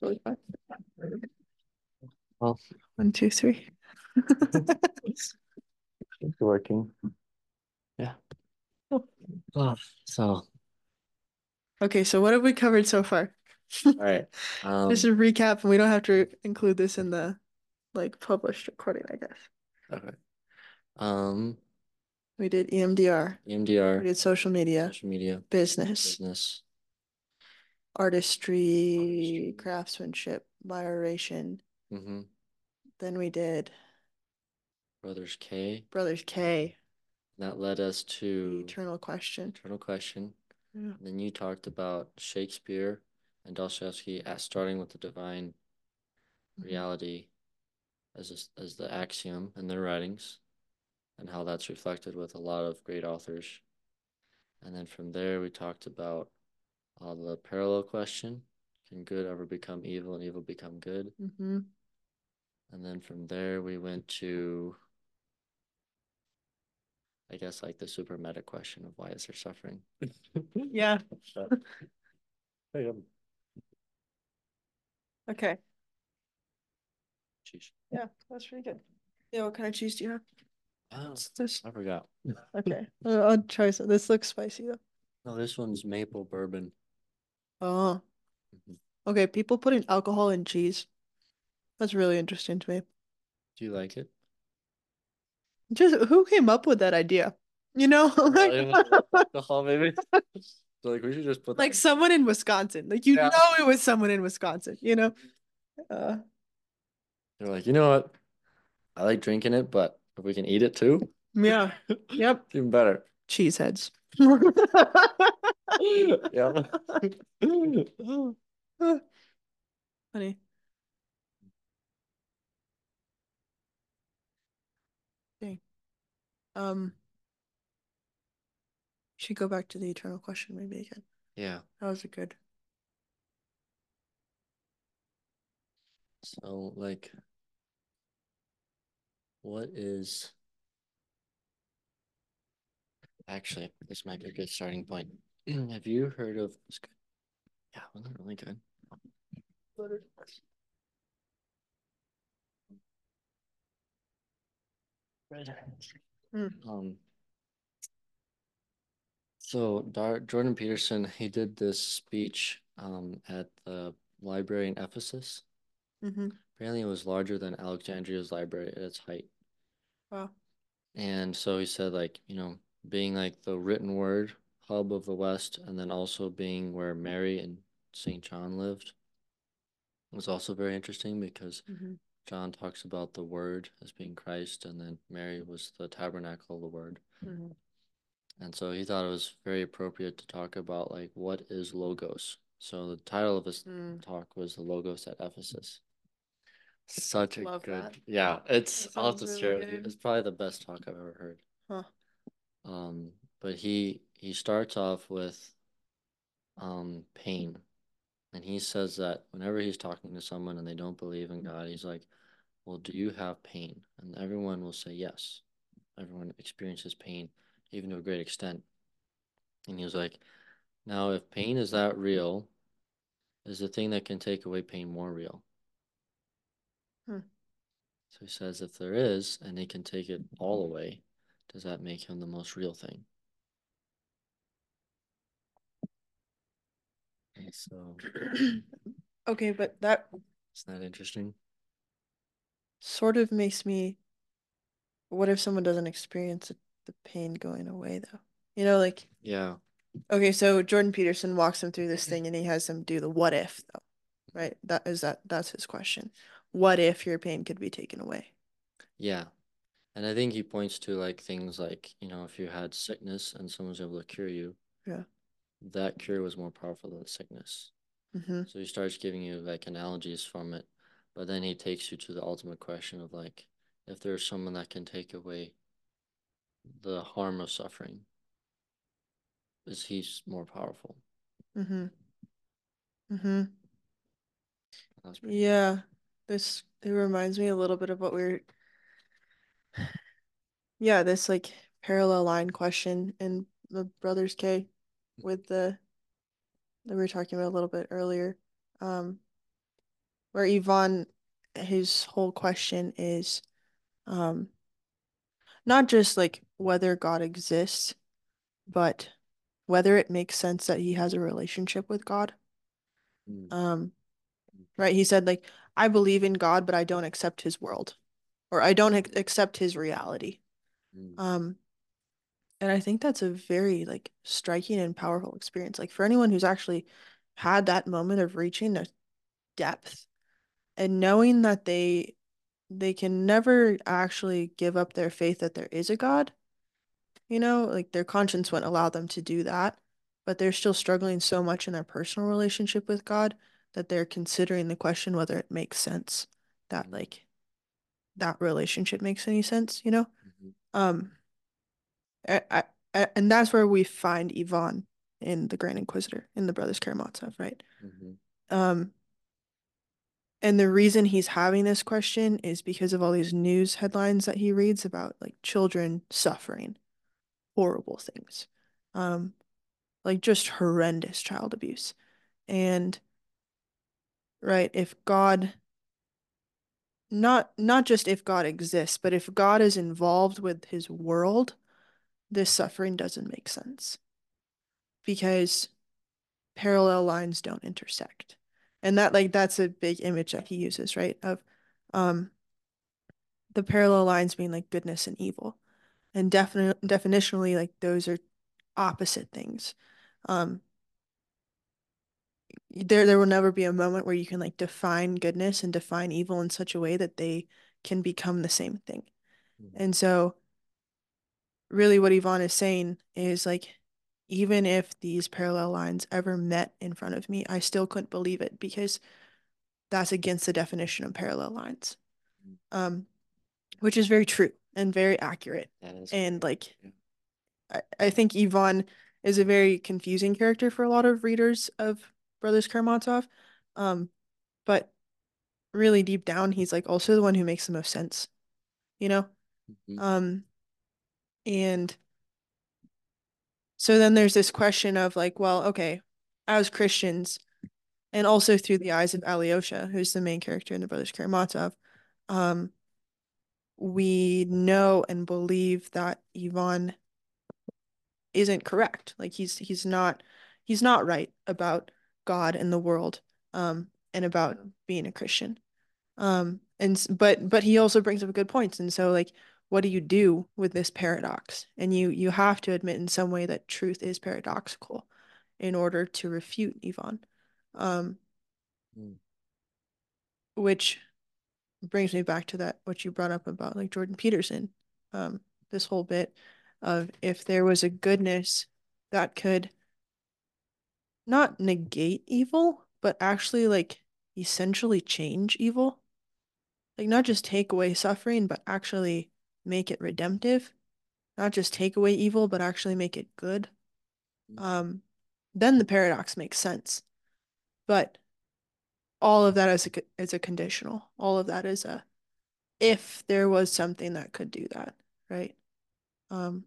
Totally fine. Well, One, two, three. it's working. Yeah. Oh, so, Okay, so what have we covered so far? all right. Um, Just a recap, and we don't have to include this in the like published recording, I guess. okay. Um, We did EMDR, we EMDR, did social media, social media, business, business, artistry, craftsmanship, bioration. mm-hmm. Then we did Brothers K. Brothers K, That led us to eternal question. Eternal Question. Yeah. Then you talked about Shakespeare and Dostoevsky as starting with the divine Mhm. reality as a, as the axiom in their writings, and how that's reflected with a lot of great authors. And then from there, we talked about uh, the parallel question: Can good ever become evil, and evil become good? Mm-hmm. And then from there, we went to, I guess, like the super meta question of why is there suffering? Yeah. Hey, um, Okay. Jeez. Yeah, that's pretty good. Yeah, what kind of cheese do you have? Oh, this. I forgot. Okay, I'll try some. This looks spicy though. No, this one's maple bourbon. Oh. Mhm. Okay, people putting alcohol in cheese. That's really interesting to me. Do you like it? Just who came up with that idea? You know, Really? like, Alcohol, maybe. So like we should just put like that- someone in Wisconsin. Like you Yeah. know it was someone in Wisconsin, you know? Uh, They're like, you know what? I like drinking it, but if we can eat it too, yeah. Yep. even better. Cheeseheads. Yeah. Funny. Dang. Um, should go back to the eternal question maybe again. Yeah. That was a good. So like, what is actually this might be a good starting point. Have you heard of? Yeah, wasn't really good? Hmm. Um, so Dar Jordan Peterson, he did this speech um at the library in Ephesus. Mm-hmm. Apparently, it was larger than Alexandria's library at its height. Wow. And so he said, like, you know, being like the written word hub of the West, and then also being where Mary and St. John lived was also very interesting because Mm-hmm. John talks about the Word as being Christ, and then Mary was the tabernacle of the Word. Mm-hmm. And so he thought it was very appropriate to talk about like what is logos. So the title of his Mm. talk was the logos at Ephesus. Such a Love good, that. yeah. It's I'll have to share really it with you. It's probably the best talk I've ever heard. Huh. Um, but he he starts off with um pain. And he says that whenever he's talking to someone and they don't believe in God, he's like, Well, do you have pain? And everyone will say yes. Everyone experiences pain, even to a great extent. And he was like, Now, if pain is that real, is the thing that can take away pain more real? Hmm. So he says, if there is, and he can take it all away, does that make him the most real thing? And so, Okay, but that isn't that interesting? sort of makes me. What if someone doesn't experience it, the pain going away though? You know, like Yeah. okay, so Jordan Peterson walks him through this thing and he has him do the what if though, right? That is that that's his question. What if your pain could be taken away? Yeah. And I think he points to like things like, you know, if you had sickness and someone's able to cure you, Yeah. that cure was more powerful than the sickness. Mm-hmm. So he starts giving you like analogies from it, but then he takes you to the ultimate question of like, if there's someone that can take away the harm of suffering, is he more powerful? Mm-hmm. Mm-hmm. Yeah. This it reminds me a little bit of what we we're yeah, this like parallel line question in the Brothers K with the that we were talking about a little bit earlier. Um where Ivan, his whole question is, um, not just like whether God exists, but whether it makes sense that he has a relationship with God. Mm. Um, right? He said like, I believe in God, but I don't accept his world, or I don't ac accept his reality. Mm. Um, and I think that's a very like striking and powerful experience. Like for anyone who's actually had that moment of reaching a depth and knowing that they they can never actually give up their faith that there is a God. You know, like their conscience wouldn't allow them to do that, but they're still struggling so much in their personal relationship with God that they're considering the question whether it makes sense that like that relationship makes any sense, you know? Mhm. Um I, I, I- and that's where we find Ivan in the Grand Inquisitor in the Brothers Karamazov, right? Mhm. Um and the reason he's having this question is because of all these news headlines that he reads about like children suffering horrible things. Um like just horrendous child abuse. And right, if God not not just if God exists, but if God is involved with his world, this suffering doesn't make sense. Because parallel lines don't intersect. And that like that's a big image that he uses, right? Of um the parallel lines being like goodness and evil. And definitely definitionally like those are opposite things. Um there there will never be a moment where you can like define goodness and define evil in such a way that they can become the same thing. Mhm. And so really what Ivan is saying is like even if these parallel lines ever met in front of me, I still couldn't believe it because that's against the definition of parallel lines. Um, which is very true and very accurate. That is And like Yeah. I, I think Ivan is a very confusing character for a lot of readers of Brothers Karamazov. Um, but really deep down, he's like also the one who makes the most sense, you know? Mhm. Um, and so then there's this question of like, well, okay, as Christians, and also through the eyes of Alyosha, who's the main character in the Brothers Karamazov, um, we know and believe that Ivan isn't correct. Like he's he's not he's not right about God and the world, um, and about being a Christian. Um, and but but he also brings up good points. And so like, what do you do with this paradox? And you you have to admit in some way that truth is paradoxical in order to refute Ivan. Um, Mm. which brings me back to that what you brought up about like Jordan Peterson. Um, this whole bit of if there was a goodness that could not negate evil, but actually like essentially change evil. Like not just take away suffering, but actually make it redemptive. Not just take away evil, but actually make it good. Um, then the paradox makes sense. But all of that is a is a conditional. All of that is a if there was something that could do that, right? Um,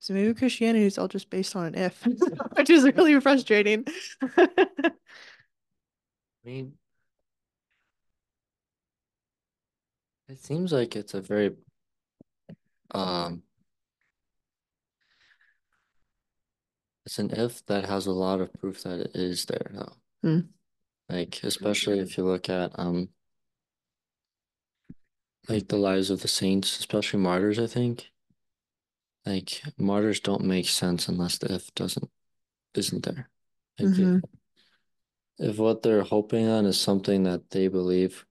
so maybe Christianity is all just based on an if, which is really frustrating. I mean, it seems like it's a very um it's an if that has a lot of proof that it is there though. Hmm. Like especially if you look at um like the lives of the saints, especially martyrs, I think. Like martyrs don't make sense unless the if doesn't isn't there. Like Mhm. if, if what they're hoping on is something that they believe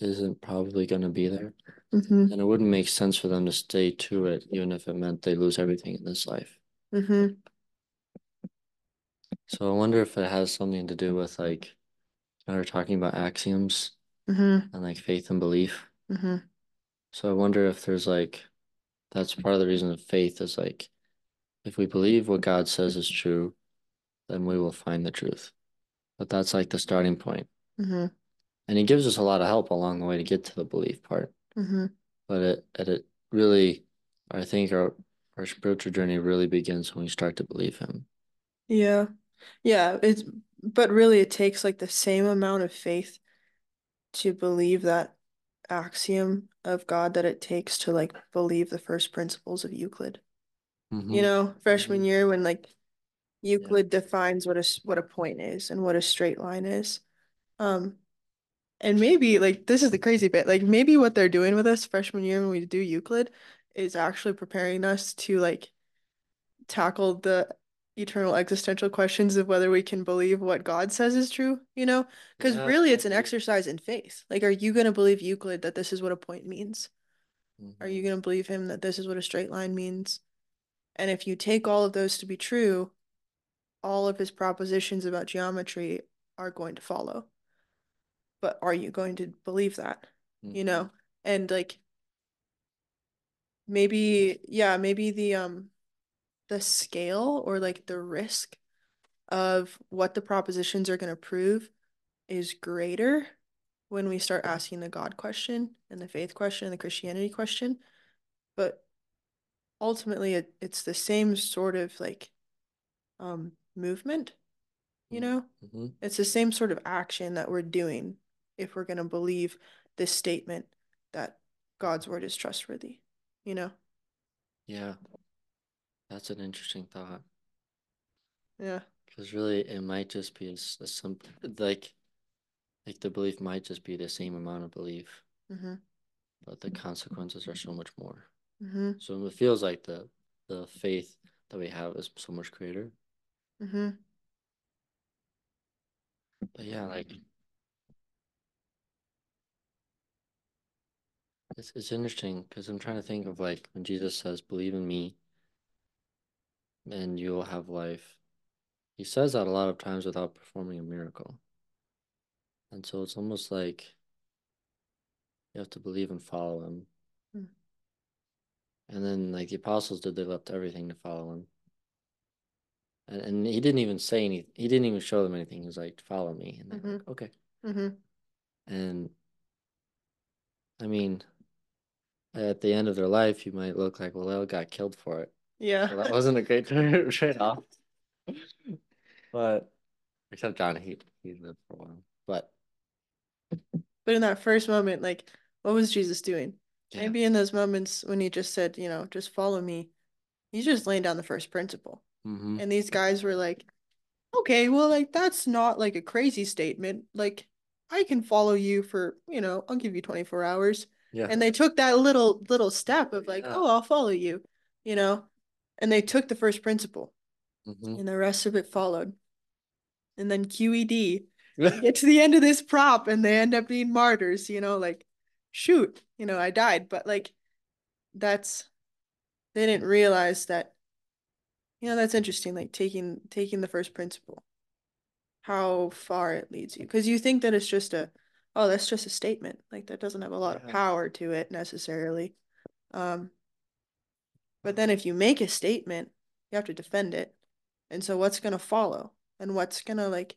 isn't probably gonna be there, Mhm. then it wouldn't make sense for them to stay to it, even if it meant they lose everything in this life. Mhm. So I wonder if it has something to do with like when we're talking about axioms Mhm. and like faith and belief. Mhm. So I wonder if there's like that's part of the reason of faith is like if we believe what God says is true, then we will find the truth. But that's like the starting point. Mhm. And he gives us a lot of help along the way to get to the belief part. Mhm. But it it, it really I think our our spiritual journey really begins when we start to believe him. Yeah. Yeah, it's But really, it takes like the same amount of faith to believe that axiom of God that it takes to like believe the first principles of Euclid. Mhm. You know, freshman Mhm. year when like Euclid defines what a what a point is and what a straight line is. Um, and maybe like this is the crazy bit. Like maybe what they're doing with us freshman year when we do Euclid is actually preparing us to like tackle the eternal existential questions of whether we can believe what God says is true, you know? Because Yeah, really it's an exercise in faith. Like, are you going to believe Euclid that this is what a point means? Are Mhm. you going to believe him that this is what a straight line means? And if you take all of those to be true, all of his propositions about geometry are going to follow. But are you going to believe that? You Mhm. know? And like maybe yeah, maybe the um the scale or like the risk of what the propositions are going to prove is greater when we start asking the God question and the faith question and the Christianity question. But ultimately, it, it's the same sort of like um, movement, you know? Mhm. It's the same sort of action that we're doing if we're going to believe this statement that God's word is trustworthy, you know? Yeah, that's an interesting thought. Yeah. Because really, it might just be as, as simple, like, like the belief might just be the same amount of belief, Mm-hmm. but the consequences are so much more. Mm-hmm. So it feels like the the faith that we have is so much greater. Mm-hmm. But yeah, like it's it's interesting because I'm trying to think of like when Jesus says, "Believe in me, and you will have life." He says that a lot of times without performing a miracle, and so it's almost like you have to believe and follow him. Mm. And then like the apostles did, they left everything to follow him. And, and he didn't even say anything. He didn't even show them anything. He was like, "Follow me," and they're Mm-hmm. like, "Okay." Mm-hmm. And I mean, at the end of their life, you might look like, well, they all got killed for it. Yeah. So that wasn't a great trade off. But except John, he he lived for a while. But But in that first moment, like, what was Jesus doing? yeah, Maybe in those moments when he just said, you know, just follow me, he's just laying down the first principle. hmm And these guys were like, okay, well, like, that's not like a crazy statement. Like, I can follow you for, you know, I'll give you 24 hours. yeah, And they took that little, little step of like, Yeah. oh, I'll follow you, you know, and they took the first principle hmm and the rest of it followed. And then QED get to the end of this prop and they end up being martyrs, you know, like shoot, you know, I died, but like that's they didn't realize that you know, that's interesting like taking taking the first principle. How far it leads you because you think that it's just a oh, that's just a statement. Like that doesn't have a lot of power to it necessarily. Um but then if you make a statement, you have to defend it. And so what's going to follow? And what's going to like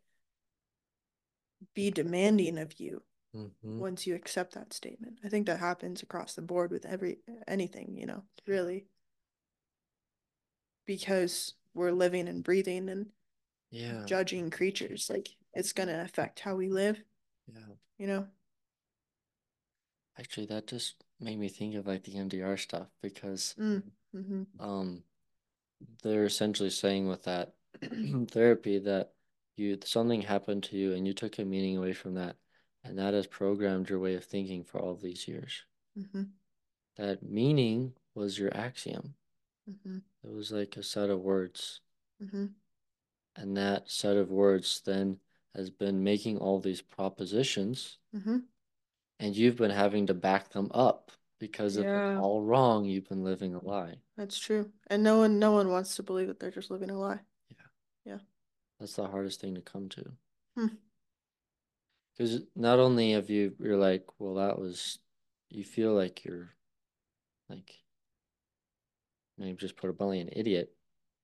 be demanding of you hmm once you accept that statement. I think that happens across the board with every anything, you know, really. Because we're living and breathing and Yeah, judging creatures, like it's gonna affect how we live, yeah. you know? Actually, that just made me think of like the EMDR stuff because Mm. Mm-hmm. um they're essentially saying with that therapy that you something happened to you and you took a meaning away from that and that has programmed your way of thinking for all these years. Mm-hmm. That meaning was your axiom. Mm-hmm. It was like a set of words. Mm-hmm. And that set of words then has been making all these propositions Mm-hmm. And you've been having to back them up because if Yeah. it's all wrong, you've been living a lie. That's true. And no one no one wants to believe that they're just living a lie. Yeah, yeah, that's the hardest thing to come to. Hmm. Because not only have you, you're like, well, that was, you feel like you're like, maybe just put a bluntly, an idiot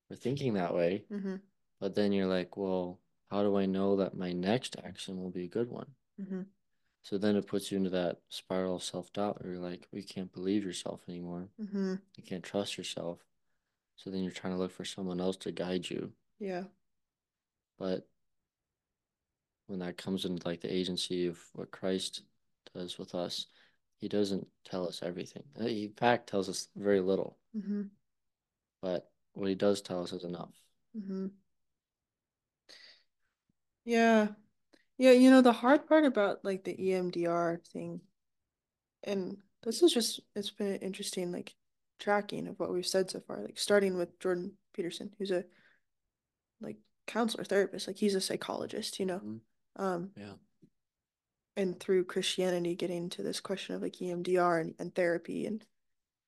for thinking that way. Mm-hmm. But then you're like, well, how do I know that my next action will be a good one? Mm-hmm. So then it puts you into that spiral of self doubt where you're like, well, you can't believe yourself anymore. Mm-hmm. You can't trust yourself. So then you're trying to look for someone else to guide you. Yeah. But when that comes into like the agency of what Christ does with us, he doesn't tell us everything. Uh, he, in fact, tells us very little. Mm-hmm. But what he does tell us is enough. Mm-hmm. Yeah. Yeah, you know, the hard part about like the EMDR thing, and this is just, it's been interesting, like tracking of what we've said so far, like starting with Jordan Peterson, who's a like counselor therapist, like he's a psychologist, you know. Mhm. Um, Yeah. and through Christianity getting to this question of like EMDR and, and therapy and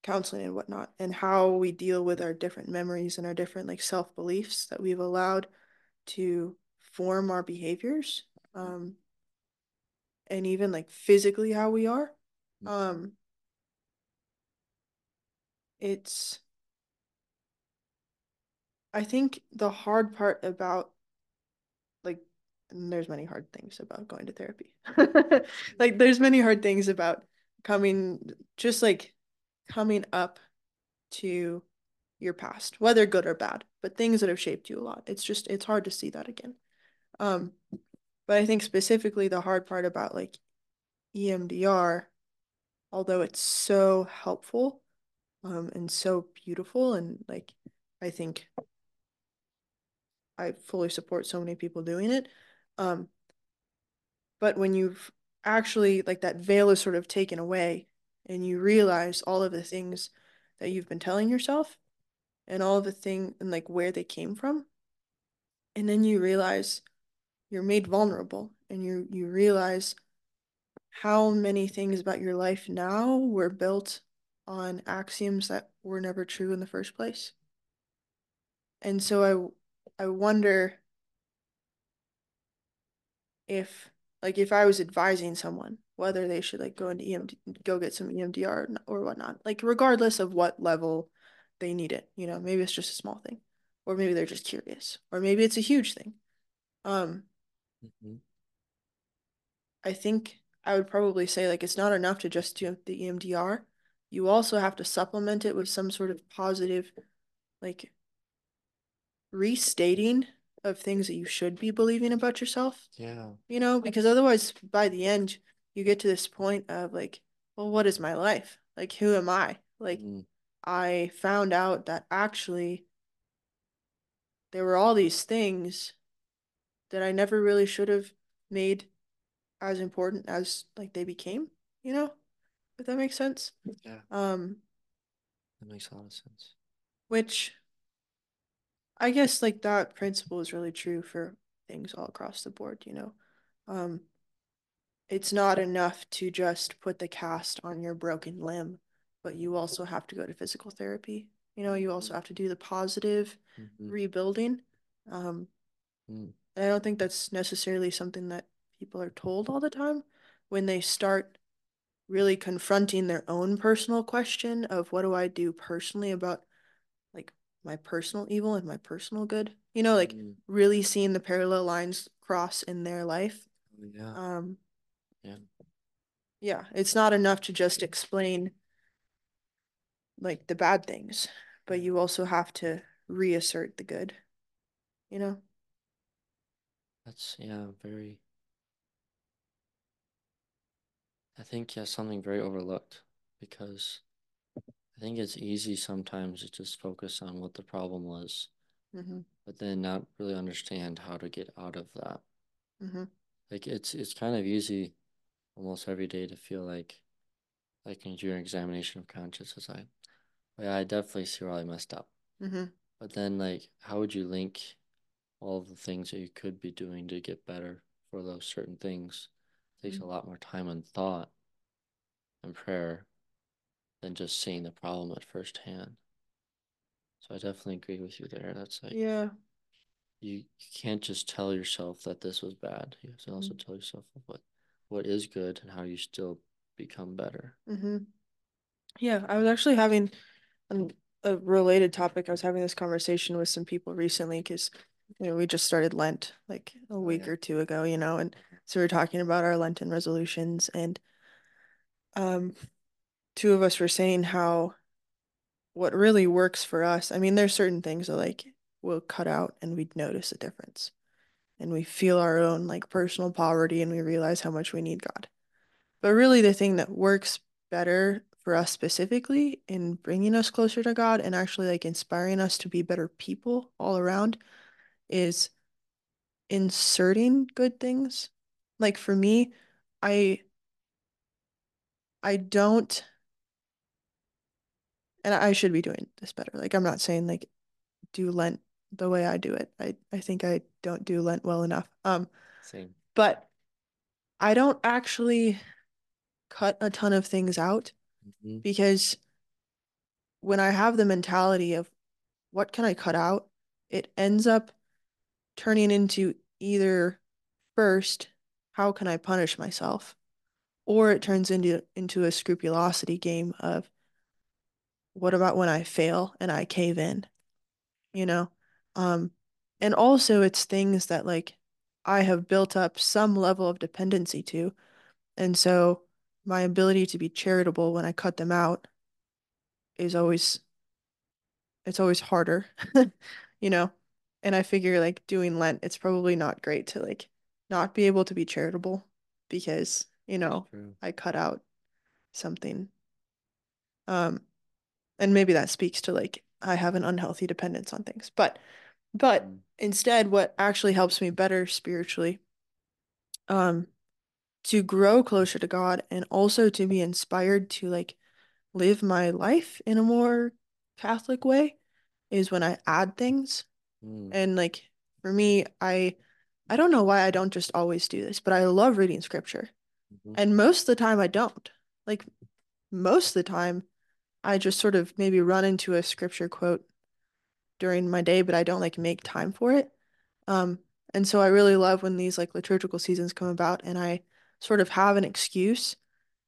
counseling and whatnot, and how we deal with our different memories and our different like self beliefs that we've allowed to form our behaviors, um, and even like physically how we are. Um, it's I think the hard part about like and there's many hard things about going to therapy. like there's many hard things about coming just like coming up to your past, whether good or bad, but things that have shaped you a lot. It's just it's hard to see that again. Um but I think specifically the hard part about like EMDR, although it's so helpful um and so beautiful and like I think I fully support so many people doing it. Um, but when you've actually like that veil is sort of taken away and you realize all of the things that you've been telling yourself and all of the thing and like where they came from, and then you realize you're made vulnerable and you you realize how many things about your life now were built on axioms that were never true in the first place. And so I I wonder if like if I was advising someone whether they should like go into EMD go get some EMDR or whatnot, like regardless of what level they need it, you know, maybe it's just a small thing, or maybe they're just curious, or maybe it's a huge thing. Um, Mhm. I think I would probably say like it's not enough to just do the EMDR. You also have to supplement it with some sort of positive, like restating of things that you should be believing about yourself. Yeah. You know, because otherwise by the end you get to this point of like, well, what is my life? Like who am I? Like Mm. I found out that actually there were all these things that I never really should have made as important as like they became, you know? If that makes sense. Yeah. Um, That makes a lot of sense. which I guess like that principle is really true for things all across the board, you know. Um, it's not enough to just put the cast on your broken limb, but you also have to go to physical therapy. You know, you also have to do the positive Mhm. rebuilding. Um, Mm. I don't think that's necessarily something that people are told all the time when they start really confronting their own personal question of what do I do personally about like my personal evil and my personal good. You know, like Mm. really seeing the parallel lines cross in their life. Oh, Yeah. Um, Yeah. yeah, it's not enough to just explain like the bad things, but you also have to reassert the good, you know? That's yeah, very I think yeah, something very overlooked because I think it's easy sometimes to just focus on what the problem was, Mm-hmm. but then not really understand how to get out of that. Mm-hmm. Like it's it's kind of easy almost every day to feel like like in your examination of conscience, I yeah, I definitely see where I messed up. Mm-hmm. But then like how would you link all the things that you could be doing to get better for those certain things? It takes a Mm-hmm. lot more time and thought and prayer than just seeing the problem at first hand. So I definitely agree with you there. That's like Yeah. you, you can't just tell yourself that this was bad. You have to also Mhm. tell yourself what what is good and how you still become better. Mm-hmm. Yeah, I was actually having an, a related topic. I was having this conversation with some people recently because you know we just started Lent like a week yeah. or two ago, you know, and so we are talking about our Lenten resolutions and um two of us were saying how what really works for us. I mean, there's certain things that like we'll cut out and we'd notice a difference. and we feel our own like personal poverty and we realize how much we need God. But really, the thing that works better for us specifically in bringing us closer to God and actually like inspiring us to be better people all around is inserting good things. Like for me, I I don't and I should be doing this better. Like I'm not saying like do Lent the way I do it. I I think I don't do Lent well enough. Um Same. but I don't actually cut a ton of things out Mhm. because when I have the mentality of what can I cut out, it ends up turning into either first, how can I punish myself? Or it turns into into a scrupulosity game of what about when I fail and I cave in? You know? Um, and also it's things that like I have built up some level of dependency to. And so my ability to be charitable when I cut them out is always it's always harder, you know? And I figure like doing Lent, it's probably not great to like not be able to be charitable because, you know, I cut out something. Um, and maybe that speaks to like I have an unhealthy dependence on things. But but Mm. instead what actually helps me better spiritually, um, to grow closer to God and also to be inspired to like live my life in a more Catholic way is when I add things. Mm. And like for me, I I don't know why I don't just always do this, but I love reading scripture. Mhm. And most of the time I don't. Like most of the time I just sort of maybe run into a scripture quote during my day, but I don't like make time for it. Um, and so I really love when these like liturgical seasons come about and I sort of have an excuse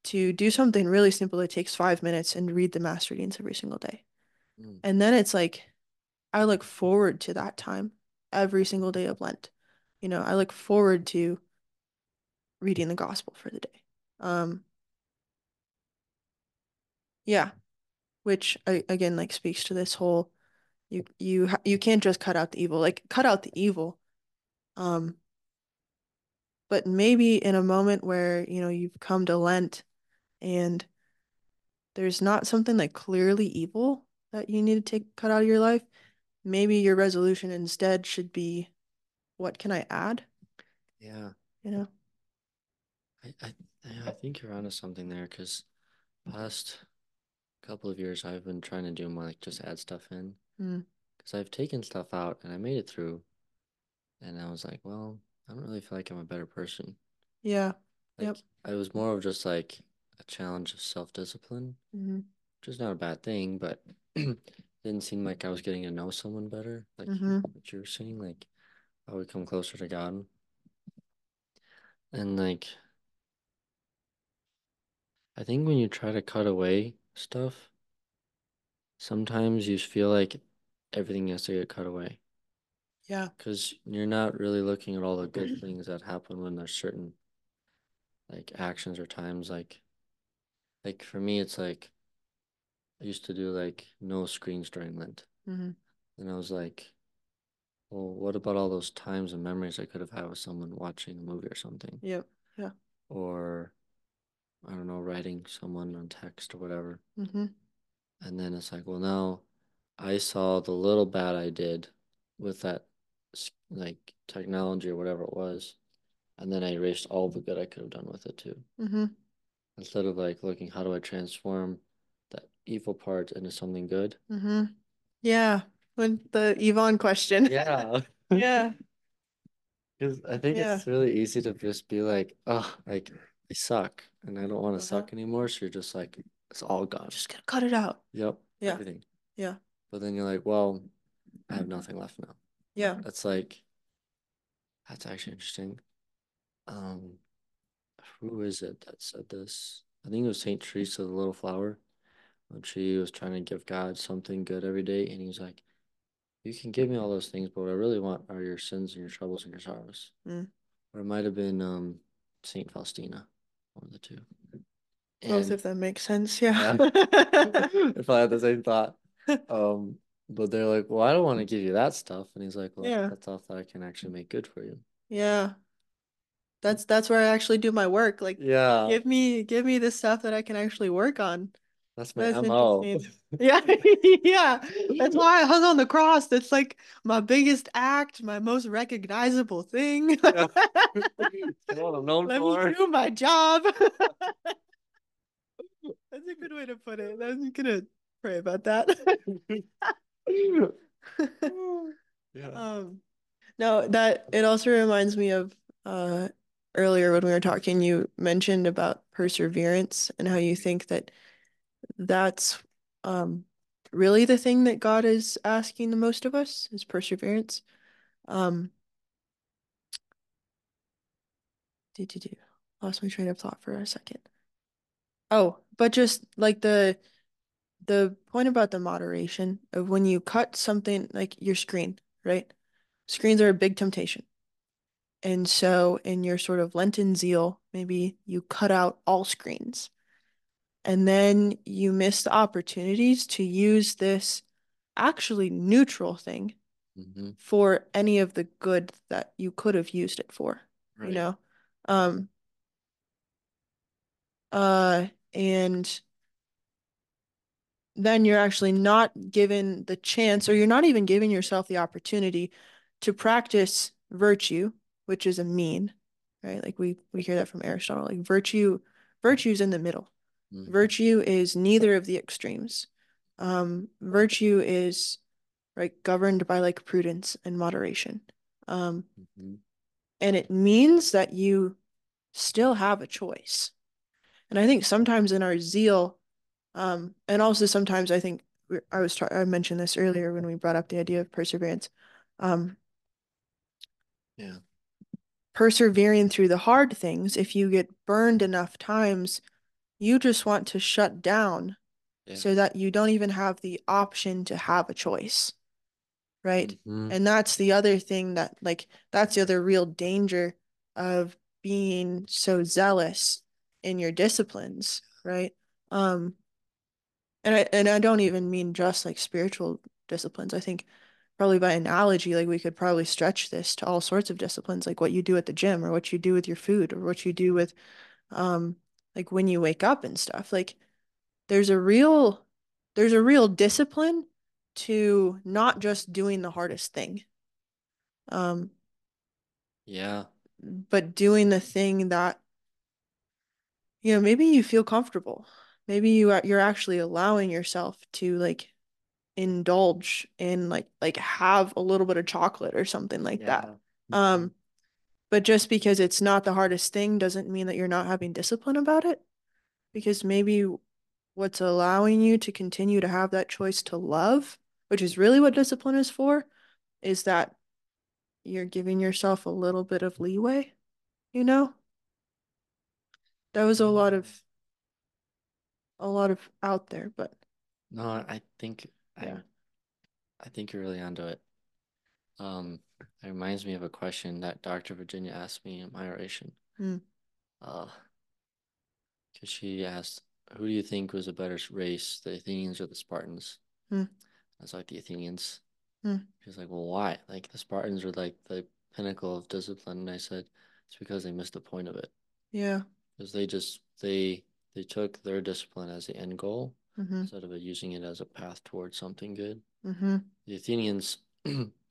to do something really simple that takes five minutes and read the mass readings every single day. Mm. And then it's like I look forward to that time every single day of Lent. You know, I look forward to reading the gospel for the day. Um, yeah, which again like speaks to this whole you you you can't just cut out the evil. Like cut out the evil. Um, but maybe in a moment where, you know, you've come to Lent and there's not something like clearly evil that you need to take cut out of your life, maybe your resolution instead should be what can I add? Yeah. You know? I, I, I think you're onto something there because past couple of years I've been trying to do more like just add stuff in Mm, because I've taken stuff out and I made it through and I was like, well, I don't really feel like I'm a better person. yeah. Like Yep. I was more of just like a challenge of self-discipline, hmm which is not a bad thing, but didn't seem like I was getting to know someone better, like hmm what you were saying, like I would come closer to God. And like I think when you try to cut away stuff, sometimes you feel like everything has to get cut away Yeah. because you're not really looking at all the good things that happen when there's certain like actions or times like like for me it's like I used to do like no screens during Lent hmm and I was like well what about all those times and memories I could have had with someone watching a movie or something Yep. Yeah. or I don't know writing someone on text or whatever hmm And then it's like, well, now I saw the little bad I did with that like technology or whatever it was. And then I erased all the good I could have done with it too. hmm Instead of like looking, how do I transform evil part into something good? Mm-hmm. Yeah. When the Ivan question. Yeah. Yeah. Because I think Yeah. it's really easy to just be like, oh, like I suck and I don't want to Uh-huh. suck anymore. So you're just like, it's all gone. Just gotta cut it out. Yep. Yeah. Everything. Yeah. But then you're like, well, I have nothing left now. Yeah. That's like, that's actually interesting. Um, who is it that said this? I think it was Saint Teresa, the little flower, when she was trying to give God something good every day, and he's like, "You can give me all those things, but what I really want are your sins and your troubles and your sorrows." Mm. Or it might have been um Saint Faustina, one of the two. Both And of them make sense. Yeah. if I had the same thought, um, but they're like, "Well, I don't want to give you that stuff," and he's like, "Well, Yeah. that's stuff that I can actually make good for you." Yeah. That's that's where I actually do my work. Like Yeah, give me give me the stuff that I can actually work on. That's my That's MO. Yeah, yeah. That's why I hung on the cross. That's like my biggest act, my most recognizable thing. Yeah. What I'm known Let for. me do my job. That's a good way to put it. I'm gonna pray about that. Yeah. Um, no, that it also reminds me of uh earlier when we were talking, you mentioned about perseverance and how you think that that's um really the thing that God is asking the most of us is perseverance. Um, did you do? Lost my train of thought for a second. Oh, but just like the the point about the moderation of when you cut something like your screen, right? Screens are a big temptation. And so in your sort of Lenten zeal, maybe you cut out all screens. And then you miss the opportunities to use this actually neutral thing hmm for any of the good that you could have used it for, you know? Um, uh, and then you're actually not given the chance, or you're not even giving yourself the opportunity to practice virtue, which is a mean, right? Like we we hear that from Aristotle. Like virtue, virtue's in the middle. Mhm. Virtue is neither of the extremes. Um, virtue is right governed by like prudence and moderation. Um, Mhm. and it means that you still have a choice. And I think sometimes in our zeal, um, and also sometimes I think I was I mentioned this earlier when we brought up the idea of perseverance. Um, Yeah. persevering through the hard things, if you get burned enough times, you just want to shut down Yeah. so that you don't even have the option to have a choice. Right? Mhm. And that's the other thing that like that's the other real danger of being so zealous in your disciplines, right? Um, and I and I don't even mean just like spiritual disciplines. I think probably by analogy, like we could probably stretch this to all sorts of disciplines, like what you do at the gym or what you do with your food or what you do with um like when you wake up and stuff. Like there's a real there's a real discipline to not just doing the hardest thing. Um, Yeah. but doing the thing that you know, maybe you feel comfortable. Maybe you are you're actually allowing yourself to like indulge in like like have a little bit of chocolate or something like that. Um, but just because it's not the hardest thing doesn't mean that you're not having discipline about it. Because maybe what's allowing you to continue to have that choice to love, which is really what discipline is for, is that you're giving yourself a little bit of leeway, you know? That was a lot of a lot of out there, but No, I think I Yeah. I think you're really onto it. Um, it reminds me of a question that Dr. Virginia asked me in my oration. Hmm. Uh, because she asked, "Who do you think was a better race, the Athenians or the Spartans?" Hmm. I was like, "The Athenians." Hmm. She's like, "Well, why? Like the Spartans were like the pinnacle of discipline." And I said, "It's because they missed the point of it. yeah. Because they just they they took their discipline as the end goal Mm-hmm. instead of using it as a path towards something good." Mm-hmm. the Athenians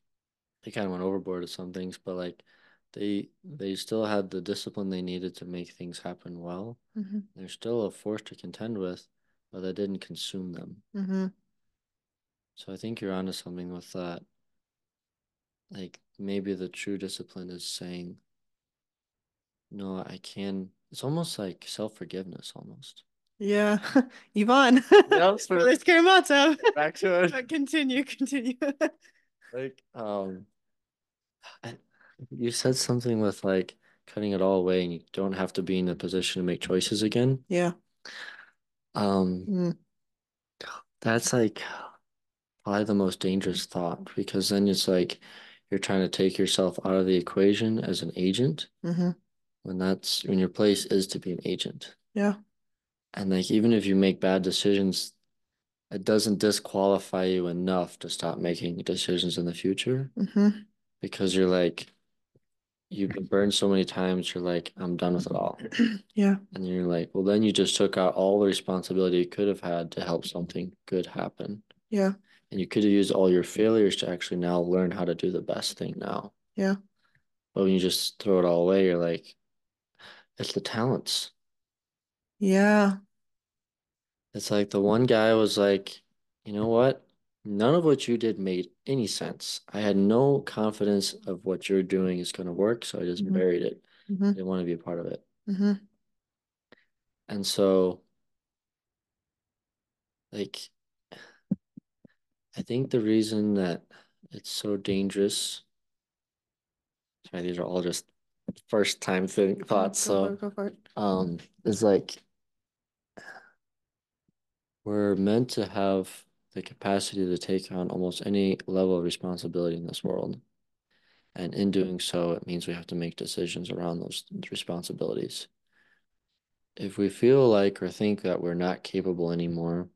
they kind of went overboard with some things, but like they they still had the discipline they needed to make things happen well. Mm-hmm. They're still a force to contend with, but that didn't consume them. Mm-hmm. So I think you're onto something with that. Like maybe the true discipline is saying, no, I can. It's almost like self-forgiveness almost. Yeah. Ivan. Yep, so- Let's get him. Back to it. But continue, continue. Like, um, I, you said something with like cutting it all away and you don't have to be in a position to make choices again. Yeah. Um, Mm. that's like probably the most dangerous thought because then it's like you're trying to take yourself out of the equation as an agent Mm-hmm. when that's when your place is to be an agent. Yeah. And like even if you make bad decisions, it doesn't disqualify you enough to stop making decisions in the future Mm-hmm. Because you're like you've been burned so many times, you're like, I'm done with it all. Yeah. And you're like, well, then you just took out all the responsibility you could have had to help something good happen. Yeah. And you could have used all your failures to actually now learn how to do the best thing now. Yeah. But when you just throw it all away, you're like, it's the talents. Yeah. It's like the one guy was like, you know what? None of what you did made any sense. I had no confidence of what you're doing is going to work, so I just Mhm. buried it. Mm-hmm. I didn't want to be a part of it. Mm-hmm. And so, like, I think the reason that it's so dangerous, sorry, these are all just first time thing thoughts. So, go for it. um, is like we're meant to have the capacity to take on almost any level of responsibility in this world. And in doing so, it means we have to make decisions around those responsibilities. If we feel like or think that we're not capable anymore,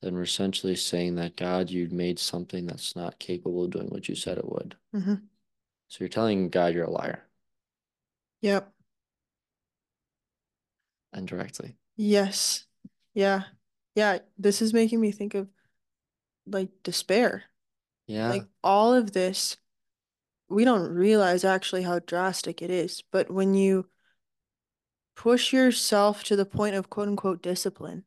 then we're essentially saying that God, you made something that's not capable of doing what you said it would. Mm-hmm. So you're telling God you're a liar Yep. indirectly. Yes. Yeah. Yeah. This is making me think of like despair. Yeah. Like all of this, we don't realize actually how drastic it is. But when you push yourself to the point of quote unquote discipline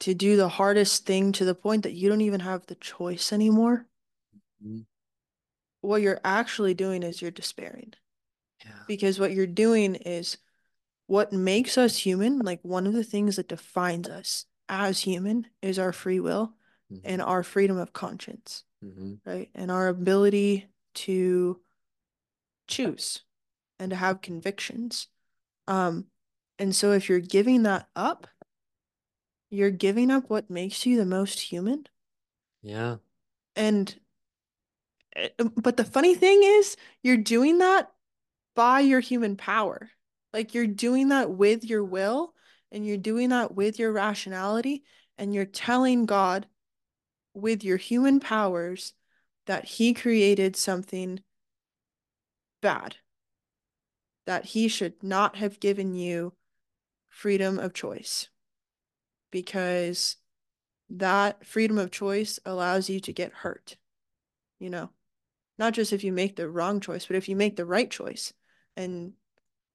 to do the hardest thing to the point that you don't even have the choice anymore, Mhm. what you're actually doing is you're despairing. Yeah. Because what you're doing is what makes us human, like one of the things that defines us as human is our free will and Mhm. our freedom of conscience, Mhm. right? And our ability to choose and to have convictions. Um, and so if you're giving that up, you're giving up what makes you the most human. Yeah. And eh, but the funny thing is, you're doing that by your human power. Like you're doing that with your will and you're doing that with your rationality and you're telling God with your human powers that he created something bad. That he should not have given you freedom of choice. Because that freedom of choice allows you to get hurt. You know, not just if you make the wrong choice, but if you make the right choice and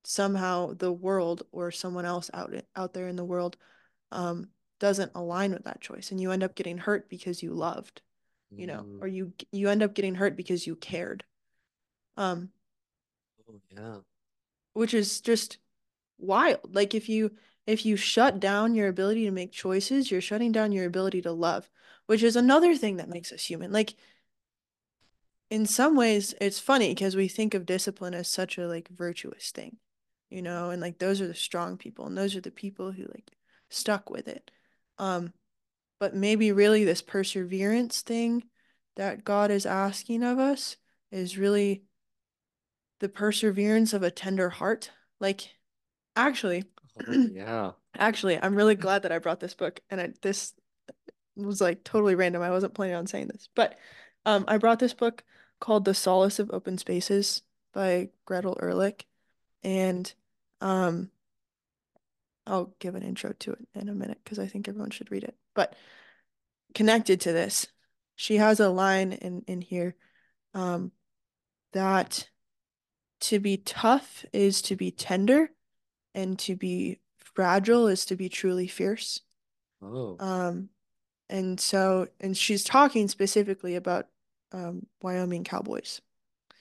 somehow the world or someone else out out there in the world um, doesn't align with that choice and you end up getting hurt because you loved you know Mm. or you you end up getting hurt because you cared um Oh, yeah. which is just wild like if you if you shut down your ability to make choices you're shutting down your ability to love which is another thing that makes us human like in some ways it's funny because we think of discipline as such a like virtuous thing you know and like those are the strong people and those are the people who like stuck with it um but maybe really this perseverance thing that God is asking of us is really the perseverance of a tender heart. Like actually Oh, yeah. actually I'm really glad that I brought this book and I, this was like totally random. I wasn't planning on saying this. But um I brought this book called The Solace of Open Spaces by Gretel Ehrlich. And um I'll give an intro to it in a minute because I think everyone should read it. But connected to this, she has a line in in here um, that to be tough is to be tender, and to be fragile is to be truly fierce. Oh. Um, and so, and she's talking specifically about um, Wyoming cowboys.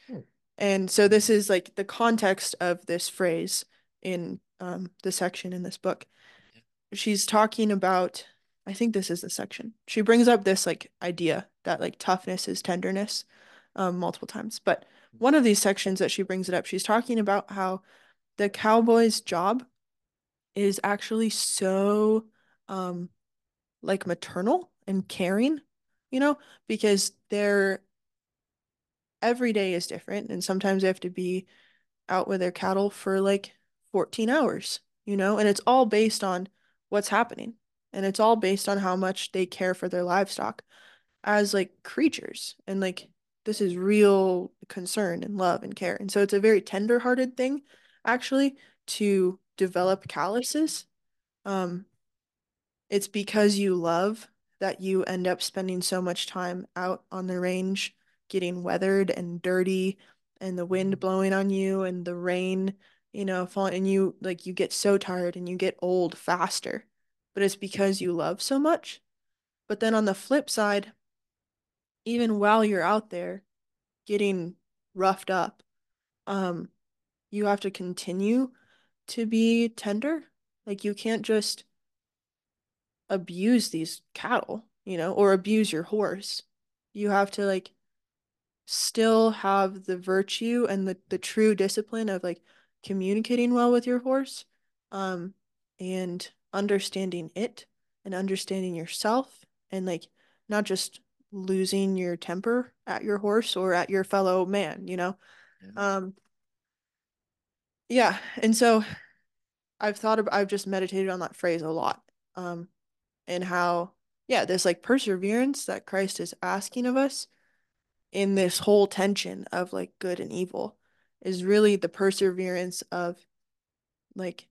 Hmm. And so this is like the context of this phrase in um, the section in this book. She's talking about, I think this is the section. She brings up this like idea that like toughness is tenderness um, multiple times. But one of these sections that she brings it up, she's talking about how the cowboy's job is actually so um, like maternal and caring, you know, because their every day is different and sometimes they have to be out with their cattle for like 14 hours, you know, and it's all based on what's happening. And it's all based on how much they care for their livestock as like creatures. And like this is real concern and love and care. And so it's a very tender-hearted thing, actually, to develop calluses. Um, it's because you love that you end up spending so much time out on the range getting weathered and dirty and the wind Mm-hmm. blowing on you and the rain, you know, falling and you like you get so tired and you get old faster. But it's because you love so much. But then on the flip side, even while you're out there getting roughed up, um, you have to continue to be tender. Like you can't just abuse these cattle, you know, or abuse your horse. You have to like still have the virtue and the, the true discipline of like communicating well with your horse, um, and understanding it and understanding yourself and like not just losing your temper at your horse or at your fellow man, you know? Yeah. Um, yeah, and so I've thought about, I've just meditated on that phrase a lot. Um, and how, yeah, this like perseverance that Christ is asking of us in this whole tension of like good and evil is really the perseverance of like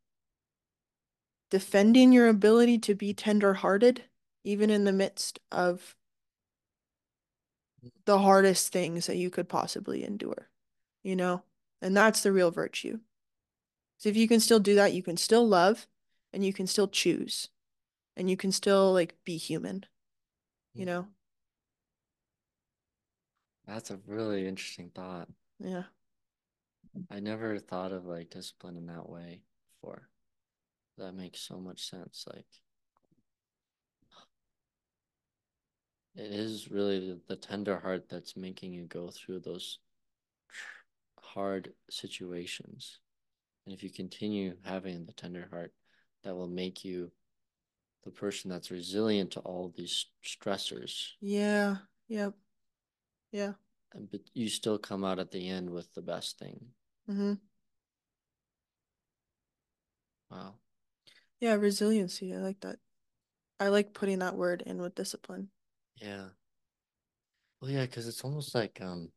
defending your ability to be tender-hearted even in the midst of the hardest things that you could possibly endure, you know? And that's the real virtue. So if you can still do that, you can still love and you can still choose and you can still like be human, you mm-hmm. know? That's a really interesting thought. Yeah. I never thought of like discipline in that way before. That makes so much sense. Like, it is really the, tender heart that's making you go through those hard situations. And if you continue having the tender heart, that will make you the person that's resilient to all these stressors. Yeah. Yep. Yeah. And but you still come out at the end with the best thing. Mm-hmm. Wow. Yeah, resiliency. I like that. I like putting that word in with discipline. Yeah. Well, yeah, because it's almost like um,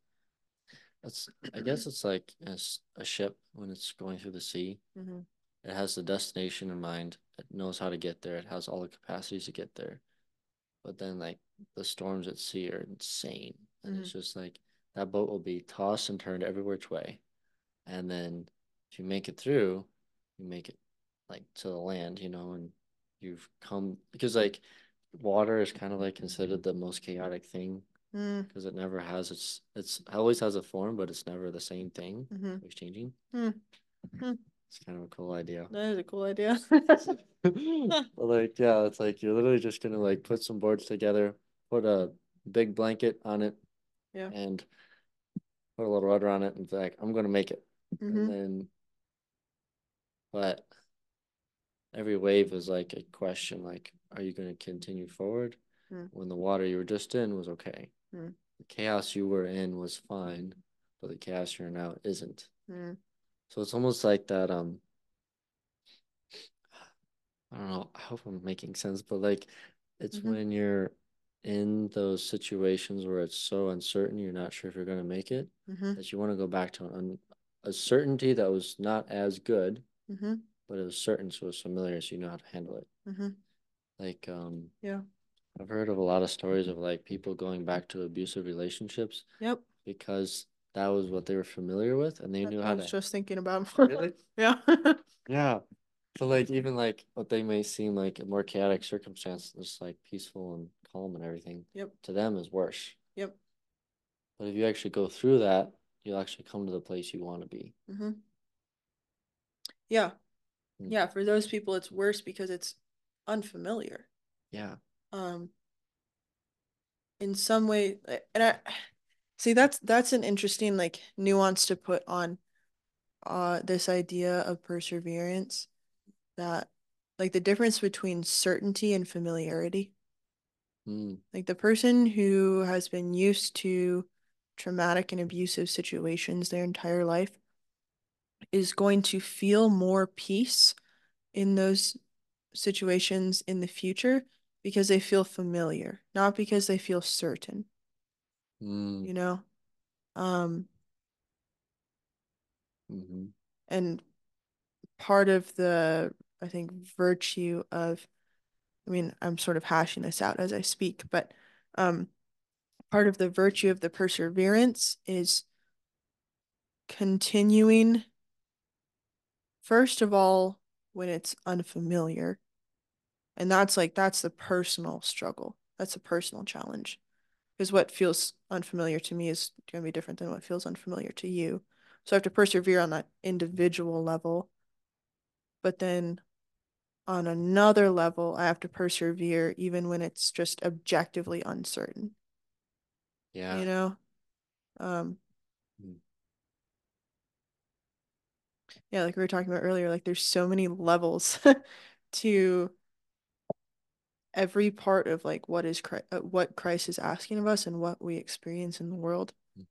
it's I guess it's like a, s- a ship when it's going through the sea. Mm-hmm. It has the destination in mind. It knows how to get there. It has all the capacities to get there. But then like the storms at sea are insane. And it's just like that boat will be tossed and turned every which way. And then if you make it through, you make it like to the land, you know, and you've come because like water is kind of like considered the most chaotic thing Mm, because it never has its it's it always has a form, but it's never the same thing. mm-hmm. Always changing. Mm. Mm. It's kind of a cool idea. That is a cool idea. But like, yeah, it's like you're literally just gonna like put some boards together, put a big blanket on it, Yeah. and put a little rudder on it, and be like, I'm gonna make it. Mm-hmm. And then, but every wave was like a question, like, are you gonna continue forward? Mm. When the water you were just in was okay. Mm. The chaos you were in was fine, but the chaos you're in now isn't. Mm. So it's almost like that, um, I don't know, I hope I'm making sense, but like it's Mhm. when you're in those situations where it's so uncertain, you're not sure if you're gonna make it, Mm-hmm. that you want to go back to an, a certainty that was not as good, Mm-hmm. but it was certain, so it was familiar, so you know how to handle it. Mm-hmm. Like, um, Yeah. I've heard of a lot of stories of like people going back to abusive relationships Yep. because that was what they were familiar with and they That's knew how I was to. just thinking about. It really? Yeah. Yeah. So like even like what they may seem like a more chaotic circumstance, just like peaceful and calm and everything, Yep. to them is worse. Yep. But if you actually go through that, you'll actually come to the place you want to be. Mm-hmm. Yeah. Mm. Yeah. For those people, it's worse because it's unfamiliar. Yeah. Um, in some way, and I see that's that's an interesting like nuance to put on uh this idea of perseverance that like the difference between certainty and familiarity. Mm. Like the person who has been used to traumatic and abusive situations their entire life is going to feel more peace in those situations in the future because they feel familiar, not because they feel certain, Mm. you know? Um, hmm and part of the, I think, virtue of, I mean, I'm sort of hashing this out as I speak, but um, part of the virtue of the perseverance is continuing, first of all, when it's unfamiliar. And that's like, that's the personal struggle. That's a personal challenge. Because what feels unfamiliar to me is going to be different than what feels unfamiliar to you. So I have to persevere on that individual level. But then on another level, I have to persevere even when it's just objectively uncertain. Yeah. You know? Um, Mm. yeah, like we were talking about earlier, like there's so many levels to every part of like what is Christ, uh, what Christ is asking of us and what we experience in the world. Mm.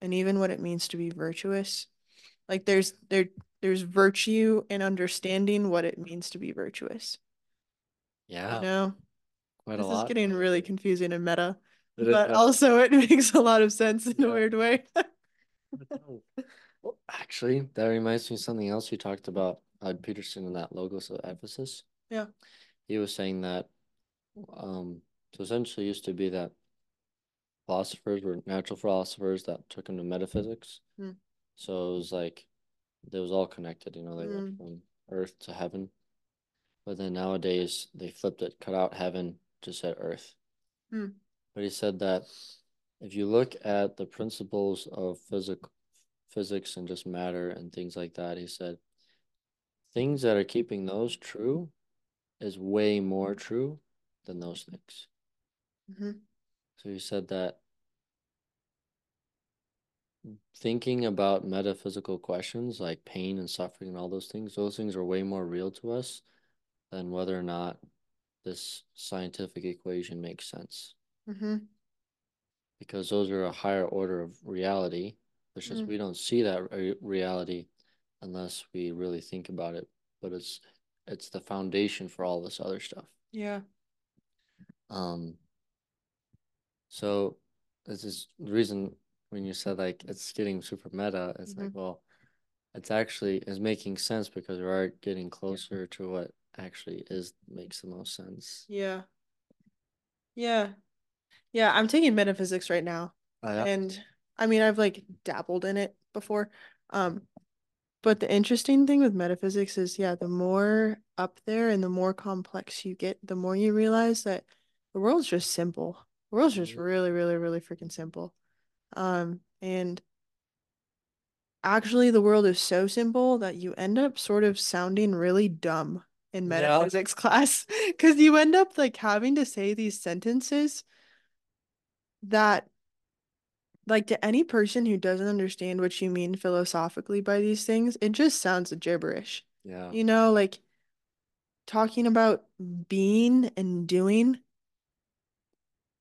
And even what it means to be virtuous. Like there's there there's virtue in understanding what it means to be virtuous. Yeah. You know? Quite a This is getting really confusing and meta. But meta. also it makes a lot of sense in a weird way. Well, actually, that reminds me of something else you talked about, uh, Peterson and that Logos of Ephesus. Yeah. He was saying that, um, so essentially used to be that philosophers were natural philosophers that took him to metaphysics. Hmm. So it was like, it was all connected, you know, they went Mm. from earth to heaven. But then nowadays they flipped it, cut out heaven, just said earth. Hmm. But he said that if you look at the principles of physical physics and just matter and things like that, he said things that are keeping those true is way more true than those things. Mhm. So he said that thinking about metaphysical questions like pain and suffering and all those things, those things are way more real to us than whether or not this scientific equation makes sense. Mhm. Because those are a higher order of reality. It's just Mm. we don't see that re- reality unless we really think about it. But it's it's the foundation for all this other stuff. Yeah. Um, so this is the reason when you said like it's getting super meta, it's like, Mhm. well, it's actually is making sense because we are getting closer to what actually is makes the most sense. Yeah. Yeah. Yeah, I'm taking metaphysics right now. Oh, yeah. And I mean, I've like dabbled in it before. Um, but the interesting thing with metaphysics is, yeah, the more up there and the more complex you get, the more you realize that the world's just simple. The world's just Mhm. really, really, really freaking simple. Um, and actually the world is so simple that you end up sort of sounding really dumb in Yeah. metaphysics class because you end up like having to say these sentences that like to any person who doesn't understand what you mean philosophically by these things, it just sounds gibberish. Yeah. You know, like talking about being and doing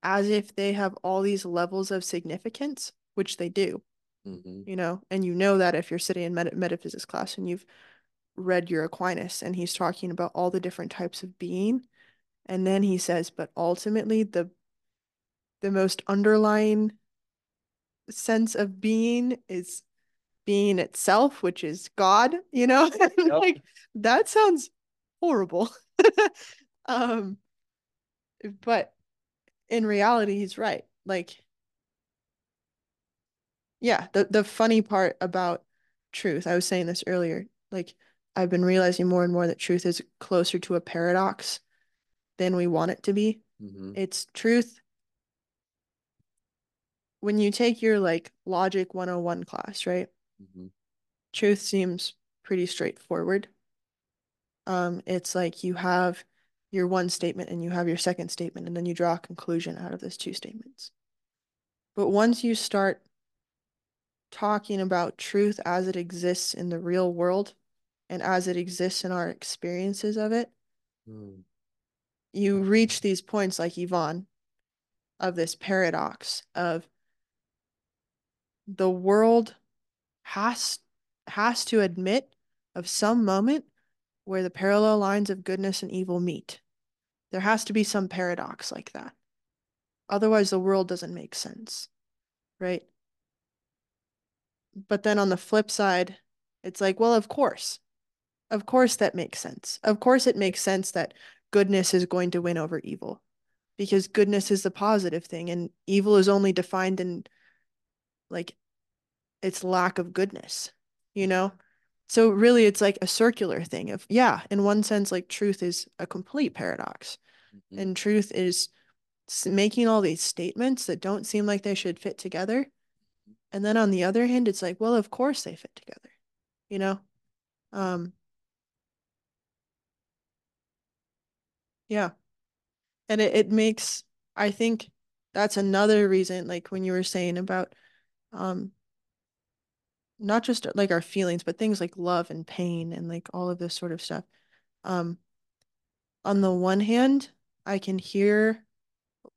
as if they have all these levels of significance, which they do, hmm you know, and you know that if you're sitting in meta metaphysics class and you've read your Aquinas and he's talking about all the different types of being. And then he says, but ultimately the the most underlying sense of being is being itself, which is God, you know? Yep. like that sounds horrible. um but in reality he's right. Like yeah, the the funny part about truth, I was saying this earlier, like I've been realizing more and more that truth is closer to a paradox than we want it to be. hmm It's truth. When you take your like logic 101 class, right? hmm Truth seems pretty straightforward. Um, it's like you have your one statement and you have your second statement, and then you draw a conclusion out of those two statements. But once you start talking about truth as it exists in the real world and as it exists in our experiences of it, Mm. you reach these points like Ivan of this paradox of the world has has to admit of some moment where the parallel lines of goodness and evil meet. There has to be some paradox like that. Otherwise, the world doesn't make sense, right? but then on the flip side, it's like, well, of course. Of course that makes sense. Of course it makes sense that goodness is going to win over evil because goodness is the positive thing and evil is only defined in like its lack of goodness, you know? So really it's like a circular thing of yeah, in one sense like truth is a complete paradox. Mm-hmm. And truth is making all these statements that don't seem like they should fit together. And then on the other hand, it's like, well, of course they fit together. You know? Um Yeah. And it, it makes I think that's another reason, like when you were saying about um not just like our feelings, but things like love and pain and like all of this sort of stuff. Um, on the one hand, I can hear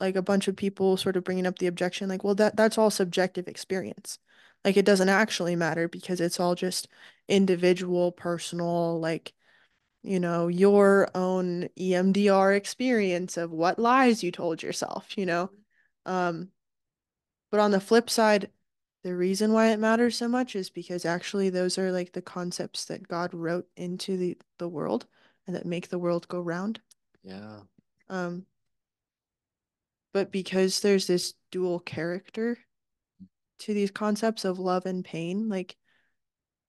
like a bunch of people sort of bringing up the objection, like, well, that that's all subjective experience. Like it doesn't actually matter because it's all just individual, personal, like, you know, your own EMDR experience of what lies you told yourself, you know. Um, but on the flip side, the reason why it matters so much is because actually those are like the concepts that God wrote into the the world and that make the world go round. Yeah. Um but because there's this dual character to these concepts of love and pain, like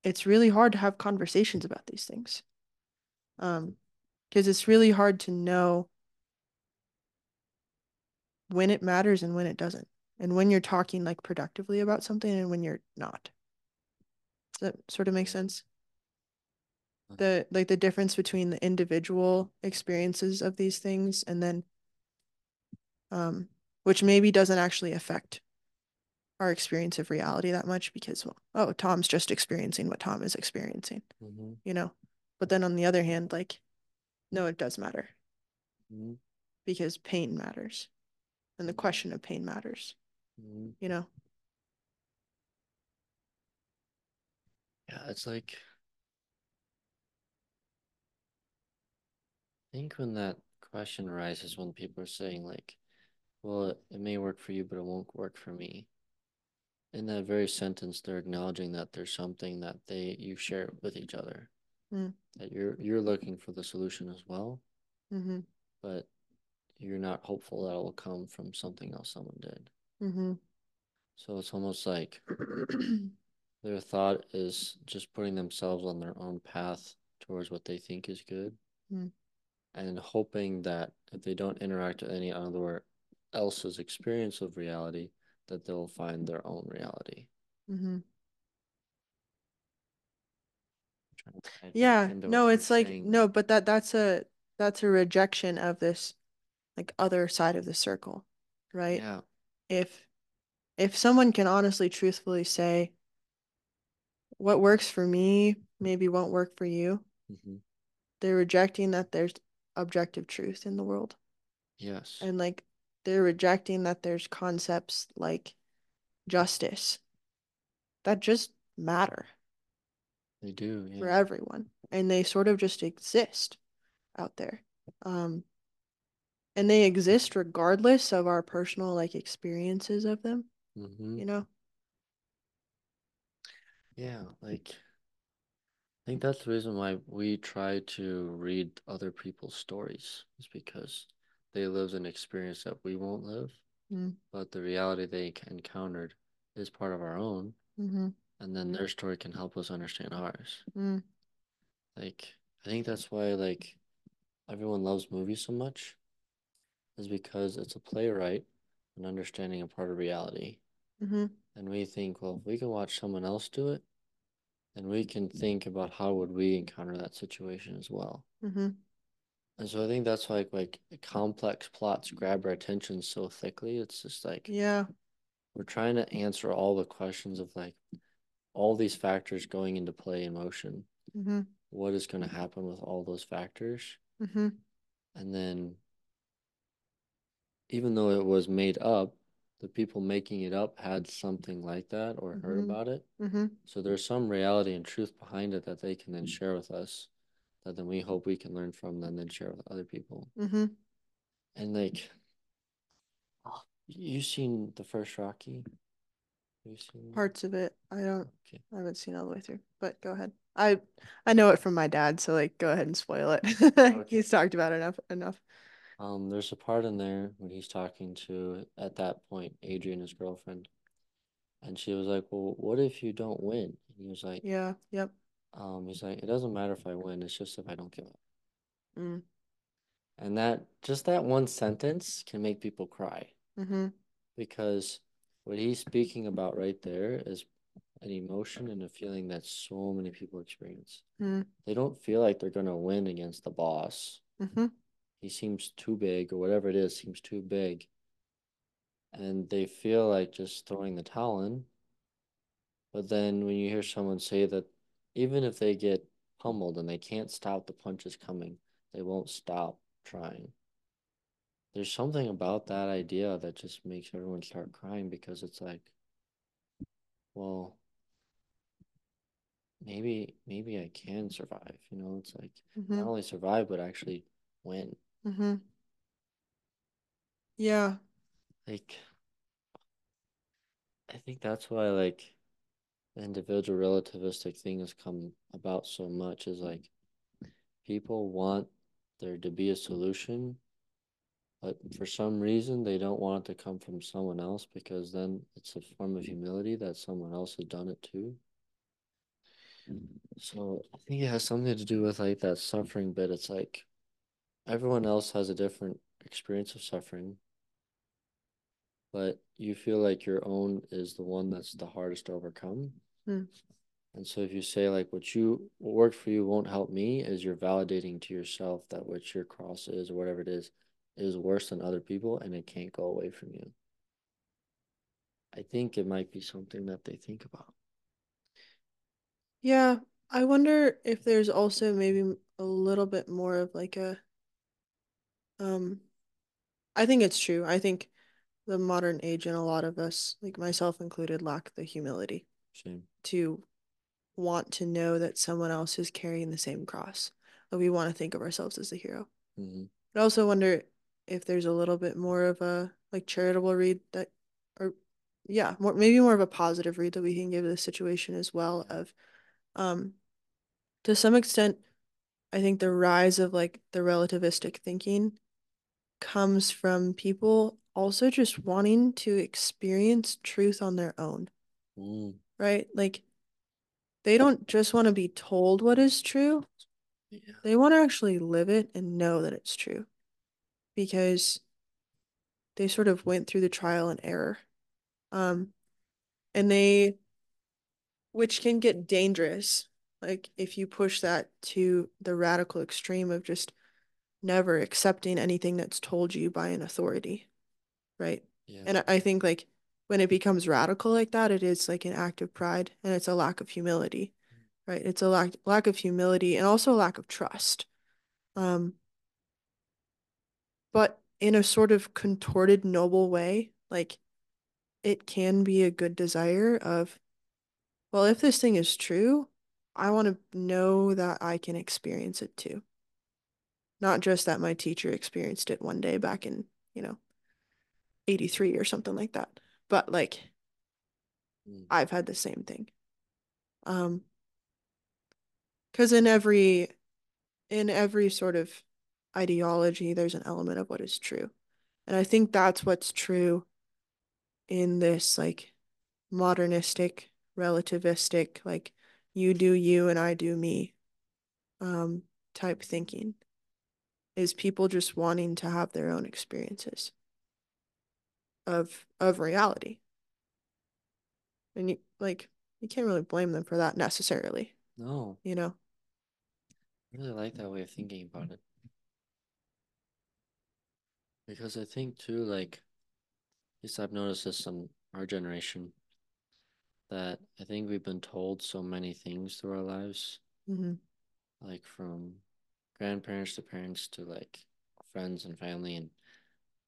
it's really hard to have conversations about these things. Um because it's really hard to know when it matters and when it doesn't and when you're talking like productively about something and when you're not. Does that sort of make sense? The like the difference between the individual experiences of these things and then um which maybe doesn't actually affect our experience of reality that much because well, oh, Tom's just experiencing what Tom is experiencing. Mm-hmm. You know. But then on the other hand, like no, it does matter. Mm-hmm. Because pain matters. And the question of pain matters. Mm-hmm. You know? Yeah, it's like I think when that question arises when people are saying like, well, it may work for you, but it won't work for me. In that very sentence, they're acknowledging that there's something that they you share with each other. Mm. That you're you're looking for the solution as well. Mm-hmm. But you're not hopeful that it will come from something else someone did. Mm-hmm. So it's almost like their thought is just putting themselves on their own path towards what they think is good mm. and hoping that if they don't interact with any other else's experience of reality, that they'll find their own reality. Mm-hmm. Yeah, no, it's like saying. no, but that that's a that's a rejection of this like other side of the circle, right? Yeah. If if someone can honestly, truthfully say, what works for me maybe won't work for you, mm-hmm. they're rejecting that there's objective truth in the world. Yes. And like they're rejecting that there's concepts like justice that just matter. They do, yeah. For everyone. And they sort of just exist out there. Um and they exist regardless of our personal like experiences of them mm-hmm. you know? Yeah, like I think that's the reason why we try to read other people's stories is because they lived an experience that we won't live, mm. but the reality they encountered is part of our own, mm-hmm. and then their story can help us understand ours. Mm. Like I think that's why like everyone loves movies so much, is because it's a playwright and understanding a part of reality. Mm-hmm. And we think, well, if we can watch someone else do it, then we can think about how would we encounter that situation as well. Mm-hmm. And so I think that's why like complex plots grab our attention so thickly. It's just like yeah, we're trying to answer all the questions of like all these factors going into play in motion. Mm-hmm. What is going to happen with all those factors? Mm-hmm. And then, even though it was made up, the people making it up had something like that or mm-hmm. heard about it. Mm-hmm. So there's some reality and truth behind it that they can then share with us that then we hope we can learn from and then share with other people. Mm-hmm. And like, you seen the first Rocky? You seen? Parts of it. I don't Okay. I haven't seen all the way through, but go ahead. I I know it from my dad, so like go ahead and spoil it. He's talked about it enough enough. Um, there's a part in there when he's talking to, at that point, Adrian, his girlfriend, and she was like, "Well, what if you don't win?" And he was like, Yeah, yep. um, he's like, "It doesn't matter if I win. It's just if I don't give up." Mm. And that just that one sentence can make people cry Mm-hmm. because what he's speaking about right there is an emotion and a feeling that so many people experience. Mm. They don't feel like they're gonna win against the boss. Mm-hmm. He seems too big or whatever it is seems too big. And they feel like just throwing the towel in. But then when you hear someone say that even if they get pummeled and they can't stop the punches coming, they won't stop trying. There's something about that idea that just makes everyone start crying because it's like, well, maybe maybe I can survive. You know, it's like Mm-hmm. not only survive but actually win. Mm-hmm. Yeah. Like I think that's why like the individual relativistic thing has come about so much is like people want there to be a solution, but for some reason they don't want it to come from someone else because then it's a form of humility that someone else has done it too. So I think it has something to do with like that suffering bit. It's like everyone else has a different experience of suffering, but you feel like your own is the one that's the hardest to overcome. Mm. And so if you say like what you what worked for you won't help me, is you're validating to yourself that what your cross is or whatever it is is worse than other people and it can't go away from you. I think it might be something that they think about. Yeah. I wonder if there's also maybe a little bit more of like a um I think it's true. I think the modern age and a lot of us, like myself included, lack the humility Shame. to want to know that someone else is carrying the same cross. That we want to think of ourselves as a hero. hmm I also wonder if there's a little bit more of a like charitable read that, or yeah, more maybe more of a positive read that we can give this situation as well. Of, um, to some extent, I think the rise of like the relativistic thinking comes from people also just wanting to experience truth on their own, Mm, right? Like they don't just want to be told what is true, yeah. they want to actually live it and know that it's true because they sort of went through the trial and error. Um, and they, which can get dangerous, like if you push that to the radical extreme of just never accepting anything that's told you by an authority, right? Yeah. And I, think like when it becomes radical like that, it is like an act of pride and it's a lack of humility, right? It's a lack lack of humility and also a lack of trust. Um, but in a sort of contorted, noble way, like it can be a good desire of, well, if this thing is true, I want to know that I can experience it too. Not just that my teacher experienced it one day back in, you know, 83 or something like that, but like Mm. I've had the same thing. Um, because in every in every sort of ideology, there's an element of what is true. And I think that's what's true in this like modernistic, relativistic, like you do you and I do me um type thinking is people just wanting to have their own experiences of of reality. And you like you can't really blame them for that necessarily, No, you know? I really like that way of thinking about it. Because I think too, like, at least I've noticed this in our generation, that I think we've been told so many things through our lives, Mm-hmm. like from grandparents to parents to like friends and family. And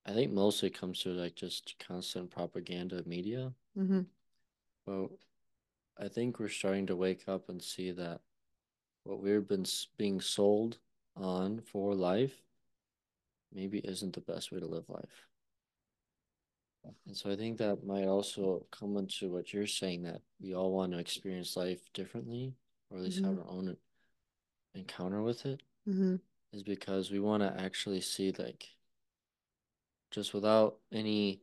I think mostly it comes through like just constant propaganda media. Mm-hmm. But I think we're starting to wake up and see that what we've been being sold on for life maybe isn't the best way to live life. And so I think that might also come into what you're saying that we all want to experience life differently, or at least have Mhm. our own encounter with it, Mm-hmm. is because we want to actually see like just without any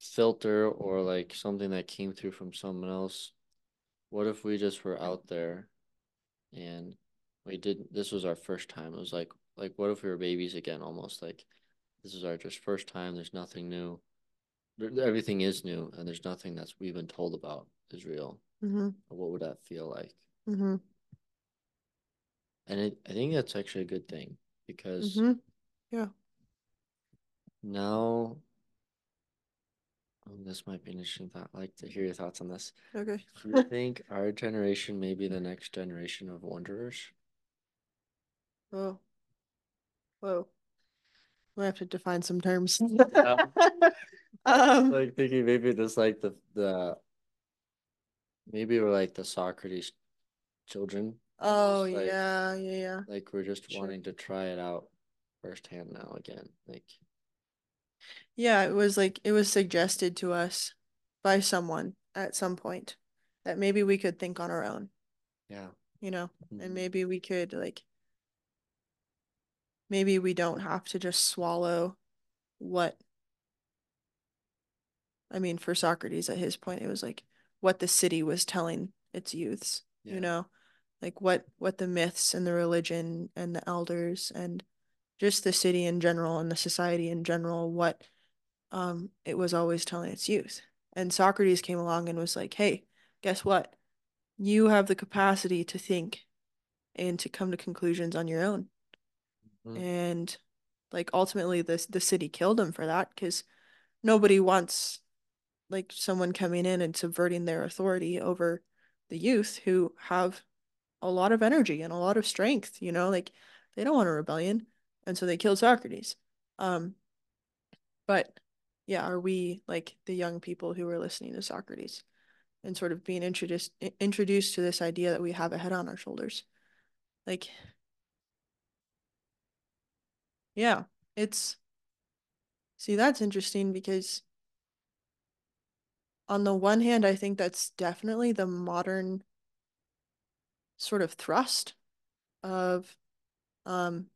filter or like something that came through from someone else. What if we just were out there and we did this was our first time. It was like like what if we were babies again almost like this is our just first time, there's nothing new. Everything is new and there's nothing that's we've been told about is real. Mm-hmm. What would that feel like? Mm-hmm. And it, I think that's actually a good thing because Mm-hmm. Yeah. now um, this might be an interesting thought. I'd like to hear your thoughts on this. Okay. Do you think our generation may be the next generation of wanderers? Oh. Whoa. We have to define some terms. Um, Like thinking maybe just like the the maybe we're like the Socrates children. Oh like yeah, yeah, yeah. like we're just Sure. wanting to try it out firsthand now again. Like Yeah, it was like it was suggested to us by someone at some point that maybe we could think on our own, yeah. you know, Mhm. and maybe we could like maybe we don't have to just swallow what I mean, for Socrates at his point, it was like what the city was telling its youths, Yeah. you know, like what what the myths and the religion and the elders and just the city in general and the society in general, what um it was always telling its youth. And Socrates came along and was like, "Hey, guess what? You have the capacity to think and to come to conclusions on your own." Mhm. And like ultimately the the city killed him for that because nobody wants like someone coming in and subverting their authority over the youth who have a lot of energy and a lot of strength, you know, like they don't want a rebellion. And so they killed Socrates. Um, but yeah, are we like the young people who are listening to Socrates and sort of being introduced introduced to this idea that we have a head on our shoulders? Like, yeah, it's see, that's interesting because on the one hand, I think that's definitely the modern sort of thrust of um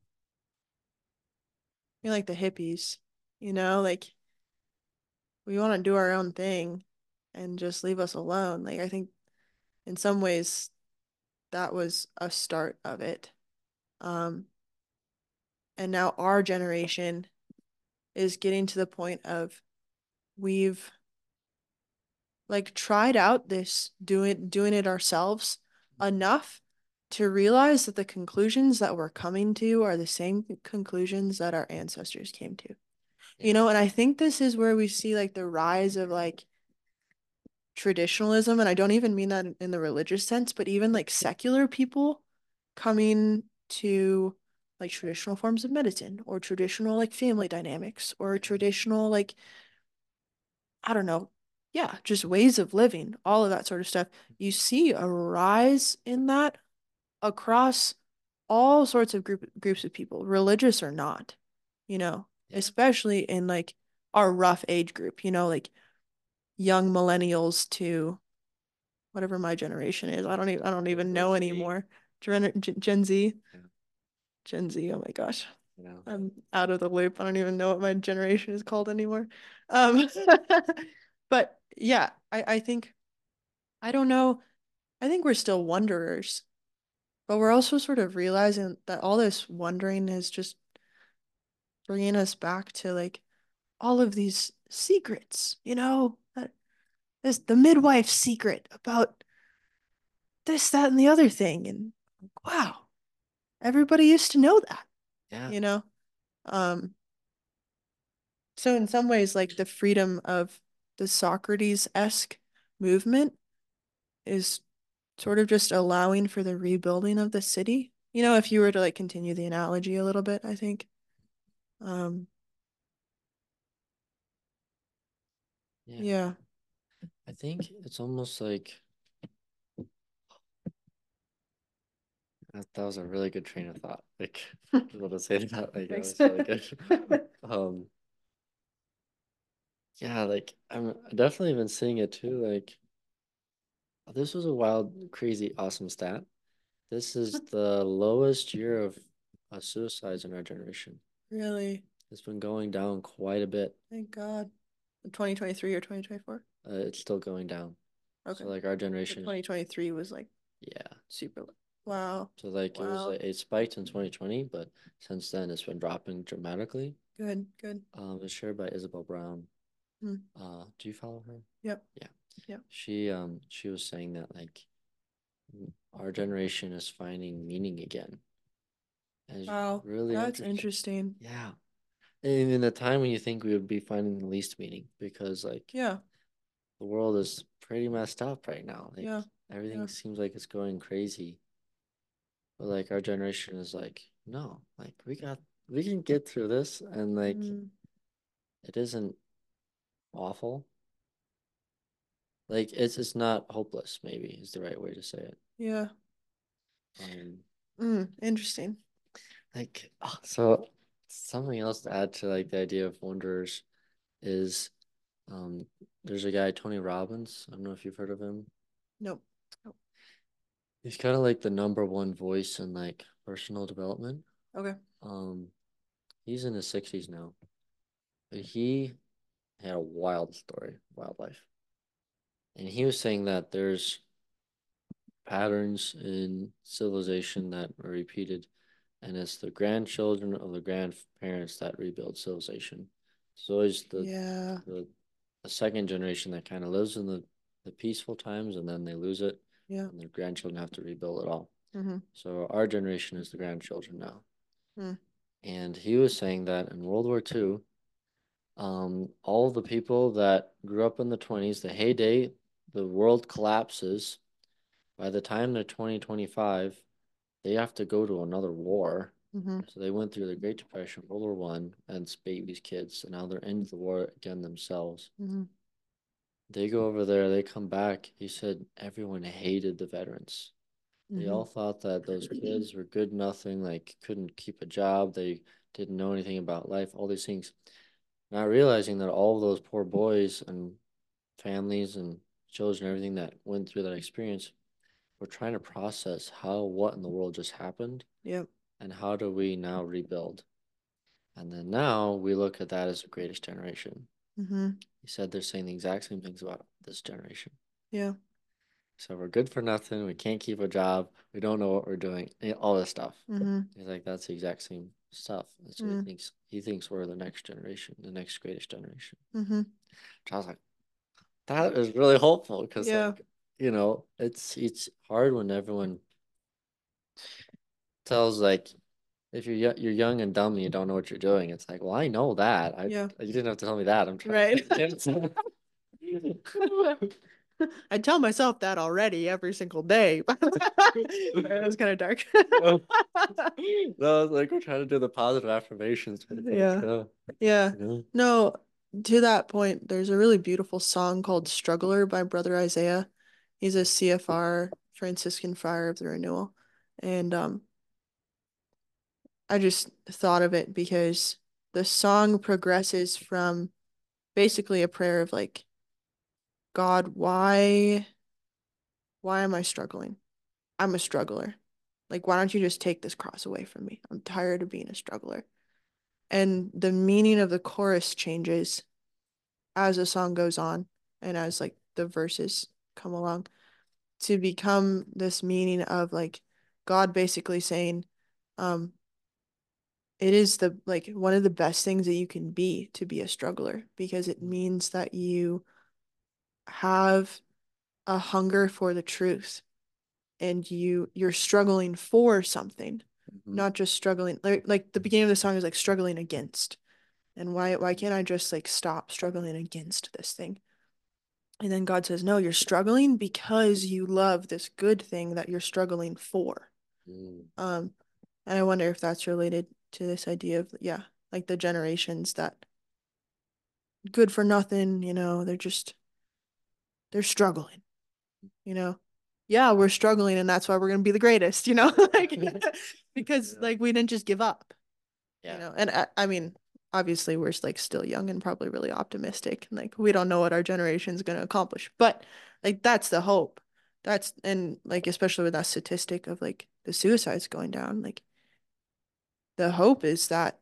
you know, like the hippies, you know, like we want to do our own thing and just leave us alone. Like I think in some ways that was a start of it. Um and now our generation is getting to the point of we've like tried out this doing doing it ourselves enough to realize that the conclusions that we're coming to are the same conclusions that our ancestors came to. You know, and I think this is where we see like the rise of like traditionalism, and I don't even mean that in the religious sense, but even like secular people coming to like traditional forms of medicine or traditional like family dynamics or traditional like I don't know, yeah, just ways of living, all of that sort of stuff. You see a rise in that across all sorts of group groups of people, religious or not, you know, Yeah. especially in like our rough age group, you know, like young millennials to whatever my generation is. I don't even I don't even know Gen anymore. Gen, Gen Z. Yeah. Gen Z, oh my gosh. Know. I'm out of the loop. I don't even know what my generation is called anymore. Um, but yeah, I, I think, I don't know. I think we're still wanderers, but we're also sort of realizing that all this wondering is just bringing us back to like all of these secrets, you know, that this the midwife secret about this, that, and the other thing. And wow, everybody used to know that, Yeah. you know? Um, So in some ways, like the freedom of the Socrates-esque movement is sort of just allowing for the rebuilding of the city. You know, if you were to like continue the analogy a little bit, I think. Um, Yeah. yeah. I think it's almost like that, that was a really good train of thought. Like, able to say that. Like, that was really good. Um, Yeah, like I'm definitely been seeing it too. Like this was a wild, crazy, awesome stat. This is the lowest year of uh, suicides in our generation. Really? It's been going down quite a bit. Thank God. 2023 or 2024? Uh, it's still going down. Okay. So like our generation, 2023 was like yeah, super. Wow. So like it was like, it spiked in 2020, but since then it's been dropping dramatically. Good, good. Um, it's shared by Isabel Brown. Hmm. Uh, do you follow her? Yep. Yeah. Yep. She um she was saying that like our generation is finding meaning again. Wow, really that's interesting. interesting. Yeah. And in a time when you think we would be finding the least meaning because like Yeah, the world is pretty messed up right now. Like Yeah, everything yeah. seems like it's going crazy. But like our generation is like, no, like we got we can get through this and like Mhm. it isn't awful. Like it's it's not hopeless, maybe is the right way to say it. Yeah. Um Mm, interesting. like oh, so something else to add to like the idea of wanderers is um there's a guy Tony Robbins. I don't know if you've heard of him. Nope. Nope. He's kind of like the number one voice in like personal development. Okay. Um he's in his 60s now. But he had a wild story, wildlife. And he was saying that there's patterns in civilization that are repeated, and it's the grandchildren of the grandparents that rebuild civilization. So always the yeah the, the second generation that kind of lives in the the peaceful times, and then they lose it. Yeah. And their grandchildren have to rebuild it all. Mm-hmm. So our generation is the grandchildren now. Mm. And he was saying that in World War II, um, all the people that grew up in the 20s, the heyday, the world collapses by the time they're 2025, they have to go to another war. Mm-hmm. So they went through the Great Depression, World War One, and babies, kids, and now they're into the war again themselves. Mm-hmm. They go over there, they come back. He said everyone hated the veterans. Mm-hmm. They all thought that those kids were good nothing, like couldn't keep a job, they didn't know anything about life, all these things. Not realizing that all of those poor boys and families and children, everything that went through that experience we're trying to process how what in the world just happened. Yep. And how do we now rebuild? And then now we look at that as the greatest generation. Mm-hmm. He said they're saying the exact same things about this generation. Yeah. So we're good for nothing. We can't keep a job. We don't know what we're doing. All this stuff. Mm-hmm. He's like, that's the exact same stuff. Mm-hmm. he thinks he thinks we're the next generation, the next greatest generation. Mm-hmm. I was like, that is really hopeful because yeah. like, you know, it's it's hard when everyone tells like if you're you're young and dumb and you don't know what you're doing. It's like, well, I know that. I yeah. You didn't have to tell me that. I'm trying. Right. I tell myself that already every single day. it was kind of dark. no, was like we're trying to do the positive affirmations. Yeah. Yeah. You know? No, to that point, there's a really beautiful song called Struggler by Brother Isaiah. He's a CFR Franciscan Friar of the Renewal. And um I just thought of it because the song progresses from basically a prayer of like God, why why am I struggling? I'm a struggler. Like why don't you just take this cross away from me? I'm tired of being a struggler. And the meaning of the chorus changes as the song goes on and as like the verses come along to become this meaning of like God basically saying, um, it is the like one of the best things that you can be to be a struggler because it means that you have a hunger for the truth and you you're struggling for something mm-hmm. not just struggling like, like the beginning of the song is like struggling against and why why can't i just like stop struggling against this thing and then God says, No, you're struggling because you love this good thing that you're struggling for. Mm. Um, and I wonder if that's related to this idea of, yeah, like the generations that good for nothing, you know, they're just, they're struggling, you know? Yeah, we're struggling and that's why we're going to be the greatest, you know? like, because yeah. like we didn't just give up, yeah. you know? And I, I mean, obviously we're like still young and probably really optimistic and like we don't know what our generation's going to accomplish but like that's the hope that's and like especially with that statistic of like the suicides going down like the hope is that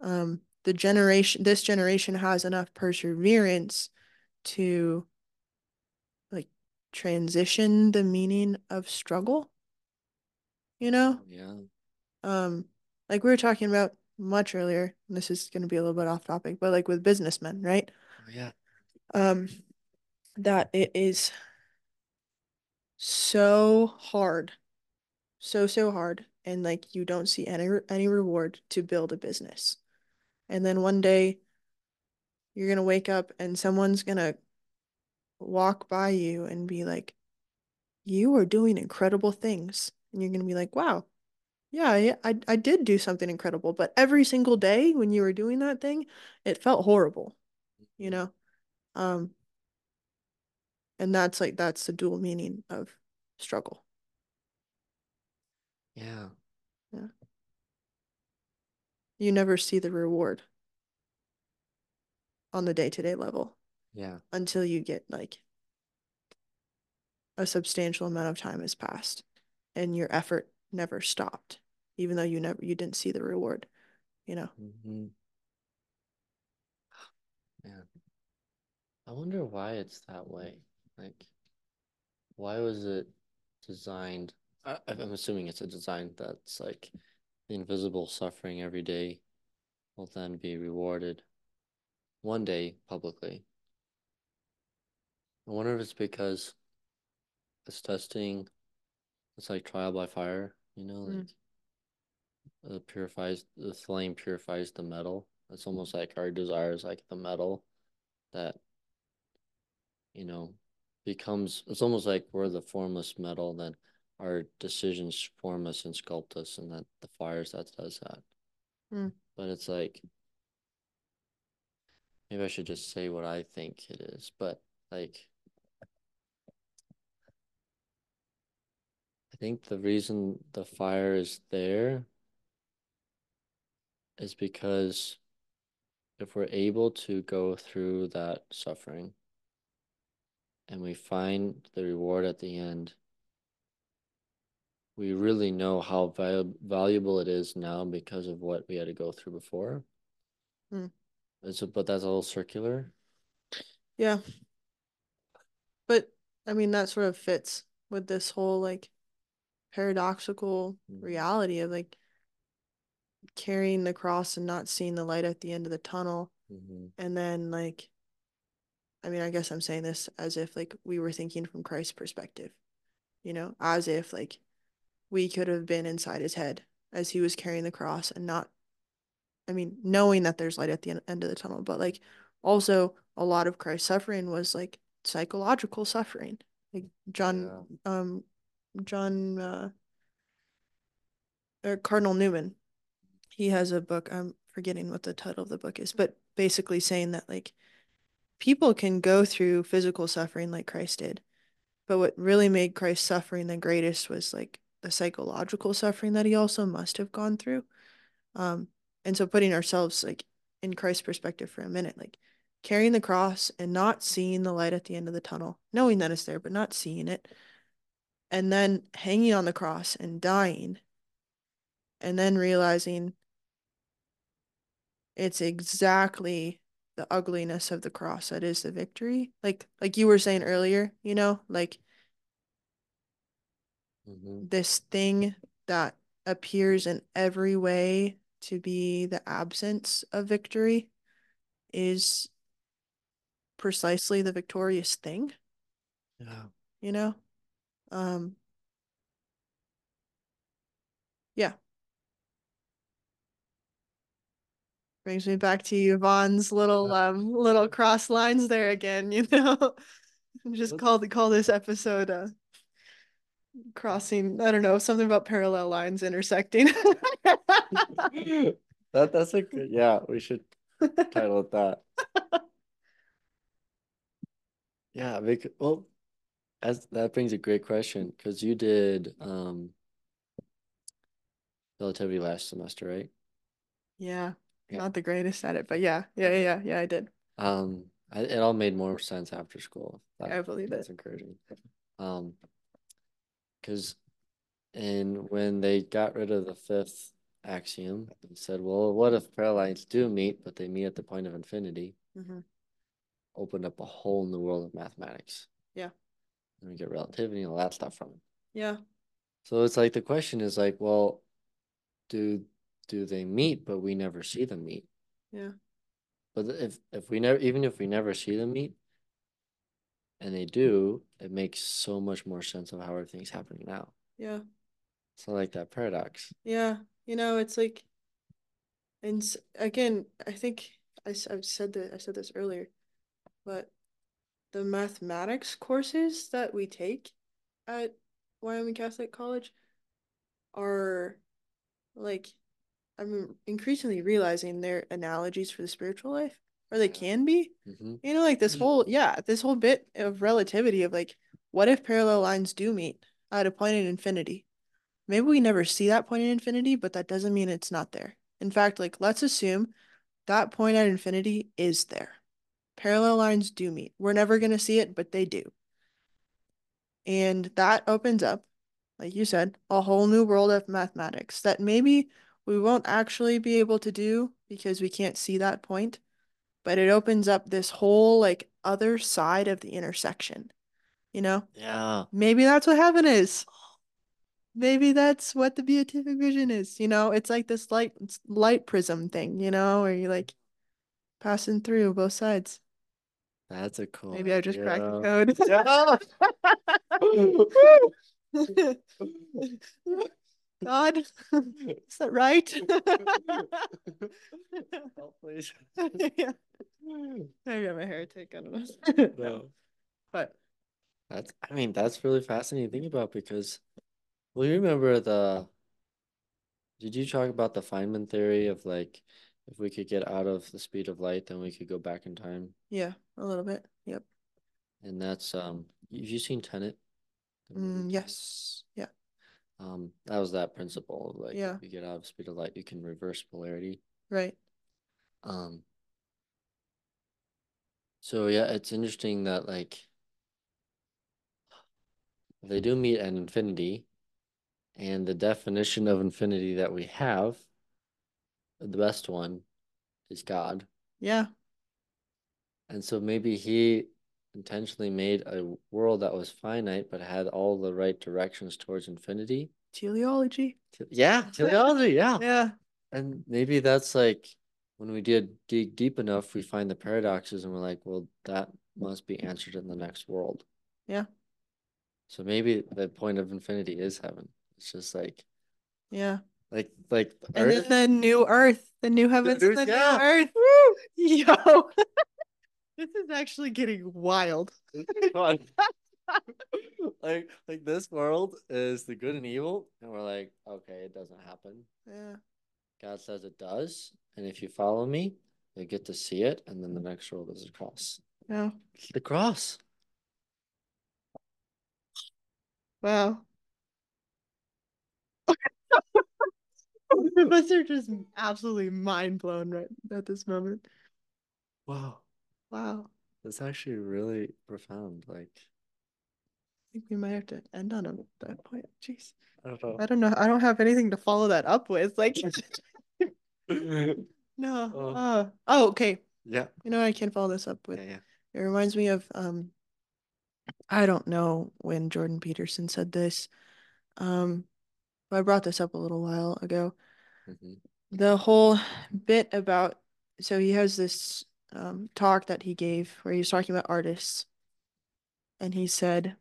um the generation this generation has enough perseverance to transition the meaning of struggle you know Yeah. um like we were talking about much earlier and this is going to be a little bit off topic but like with businessmen right Oh, yeah. um that it is so hard so so hard and like you don't see any any reward to build a business and then one day you're gonna wake up and someone's gonna walk by you and be like you are doing incredible things. And you're gonna be like wow. Yeah I, I, I did do something incredible. But every single day when you were doing that thing it felt horrible you know? Um and that's like that's the dual meaning of struggle. Yeah. yeah. You never see the reward on the day-to-day level Yeah. until you get like a substantial amount of time has passed and your effort never stopped even though you never you didn't see the reward you know Mm-hmm. Yeah. I wonder why it's that way. Like, why was it designed? I, I'm assuming it's a design that's like the invisible suffering every day will then be rewarded one day publicly. I wonder if it's because it's testing, it's like trial by fire, you know, Mm. like it purifies the flame purifies the metal. It's almost like our desires like the metal that you know becomes it's almost like we're the formless metal that our decisions form us and sculpt us and that the fires that does that. Mm. But it's like maybe I should just say what I think it is, but like think the reason the fire is there is because if we're able to go through that suffering and we find the reward at the end, we really know how val- valuable it is now because of what we had to go through before. Hmm. It's a, but that's all circular. yeah but i mean that sort of fits with this whole like paradoxical Mm. reality of like carrying the cross and not seeing the light at the end of the tunnel Mm-hmm. and then like i mean i guess i'm saying this as if like we were thinking from christ's perspective you know as if like we could have been inside his head as he was carrying the cross and not i mean knowing that there's light at the end of the tunnel but like also a lot of christ's suffering was like psychological suffering like john um john uh or cardinal newman. He has a book i'm forgetting what the title of the book is but basically saying that like people can go through physical suffering like christ did but what really made christ's suffering the greatest was like the psychological suffering that he also must have gone through. Um and so putting ourselves like in christ's perspective for a minute like carrying the cross and not seeing the light at the end of the tunnel knowing that it's there but not seeing it and then hanging on the cross and dying and then realizing it's exactly the ugliness of the cross that is the victory like like you were saying earlier you know like Mm-hmm. this thing that appears in every way to be the absence of victory is precisely the victorious thing Yeah. you know um yeah. Brings me back to Ivan's little um little cross lines there again you know? Just call call this episode uh crossing I don't know something about parallel lines intersecting. That that's a good yeah, we should title it that. Yeah, because well, as that brings a great question because you did um relativity last semester, right? yeah Yeah. not the greatest at it, but yeah, yeah, yeah, yeah, yeah, I did. Um, I, it all made more sense after school. That, I believe that's it. encouraging. Um, because and when they got rid of the fifth axiom, they said, well, what if parallel lines do meet, but they meet at the point of infinity? Mhm. Opened up a whole new world of mathematics. Yeah. And we get relativity and all that stuff from it. Yeah, So it's like the question is like, well, do do they meet, but we never see them meet? yeah, But if if we never even if we never see them meet, and they do, it makes so much more sense of how everything's happening now. yeah, So like that paradox. yeah. You know, it's like, and again, I think I, I've said that I said this earlier, but the mathematics courses that we take at Wyoming Catholic College are like I'm increasingly realizing they're analogies for the spiritual life, or they can be. hmm You know, like this whole, yeah, this whole bit of relativity of like, what if parallel lines do meet at a point in infinity? Maybe we never see that point in infinity, but that doesn't mean it's not there. In fact, like, let's assume that point at infinity is there. Parallel lines do meet. We're never going to see it, but they do. And that opens up, like you said, a whole new world of mathematics that maybe we won't actually be able to do because we can't see that point, but it opens up this whole like other side of the intersection. You know, Yeah. maybe that's what heaven is. Maybe that's what the beatific vision is. You know, it's like this light light prism thing. You know, where you're like passing through both sides. That's a cool. Maybe I just cracked the Yeah. code. God, is that right? Oh, please. yeah. Maybe I'm a heretic. I don't know. No. But That's, I mean, that's really fascinating to think about because, well, you remember the, did you talk about the Feynman theory of like, if we could get out of the speed of light, then we could go back in time? yeah, a little bit. Yep. And that's, um, have you seen Tenet? Mm, yes. Yeah. Um, that was that principle. of, Like, Yeah. if you get out of speed of light, you can reverse polarity. Right. Um, so yeah, it's interesting that like they do meet at infinity, and the definition of infinity that we have, the best one, is God. Yeah. And so maybe he intentionally made a world that was finite but had all the right directions towards infinity. Teleology. Te- Yeah, teleology, yeah. Yeah. And maybe that's like when we did dig deep enough, we find the paradoxes and we're like, well, that must be answered in the next world. Yeah. So maybe the point of infinity is heaven. It's just like Yeah. Like like And Earth. then the new earth, the new heavens, new- and the new earth. Woo! Yo. this is actually getting wild. like like this world is the good and evil, and we're like, okay, it doesn't happen. Yeah. God says it does, and if you follow me, you get to see it, and then the next world is the cross. Yeah. The cross. Wow. of us are just absolutely mind blown right at this moment. Wow. Wow. That's actually really profound. Like, I think we might have to end on a, that point. Jeez. I don't know. I don't know. I don't have anything to follow that up with. Like, no. Oh. Uh, oh, okay. yeah, You know, I can follow this up with. yeah. It reminds me of um I don't know when Jordan Peterson said this. Um I brought this up a little while ago. hmm The whole bit about so he has this um talk that he gave where he was talking about artists. And he said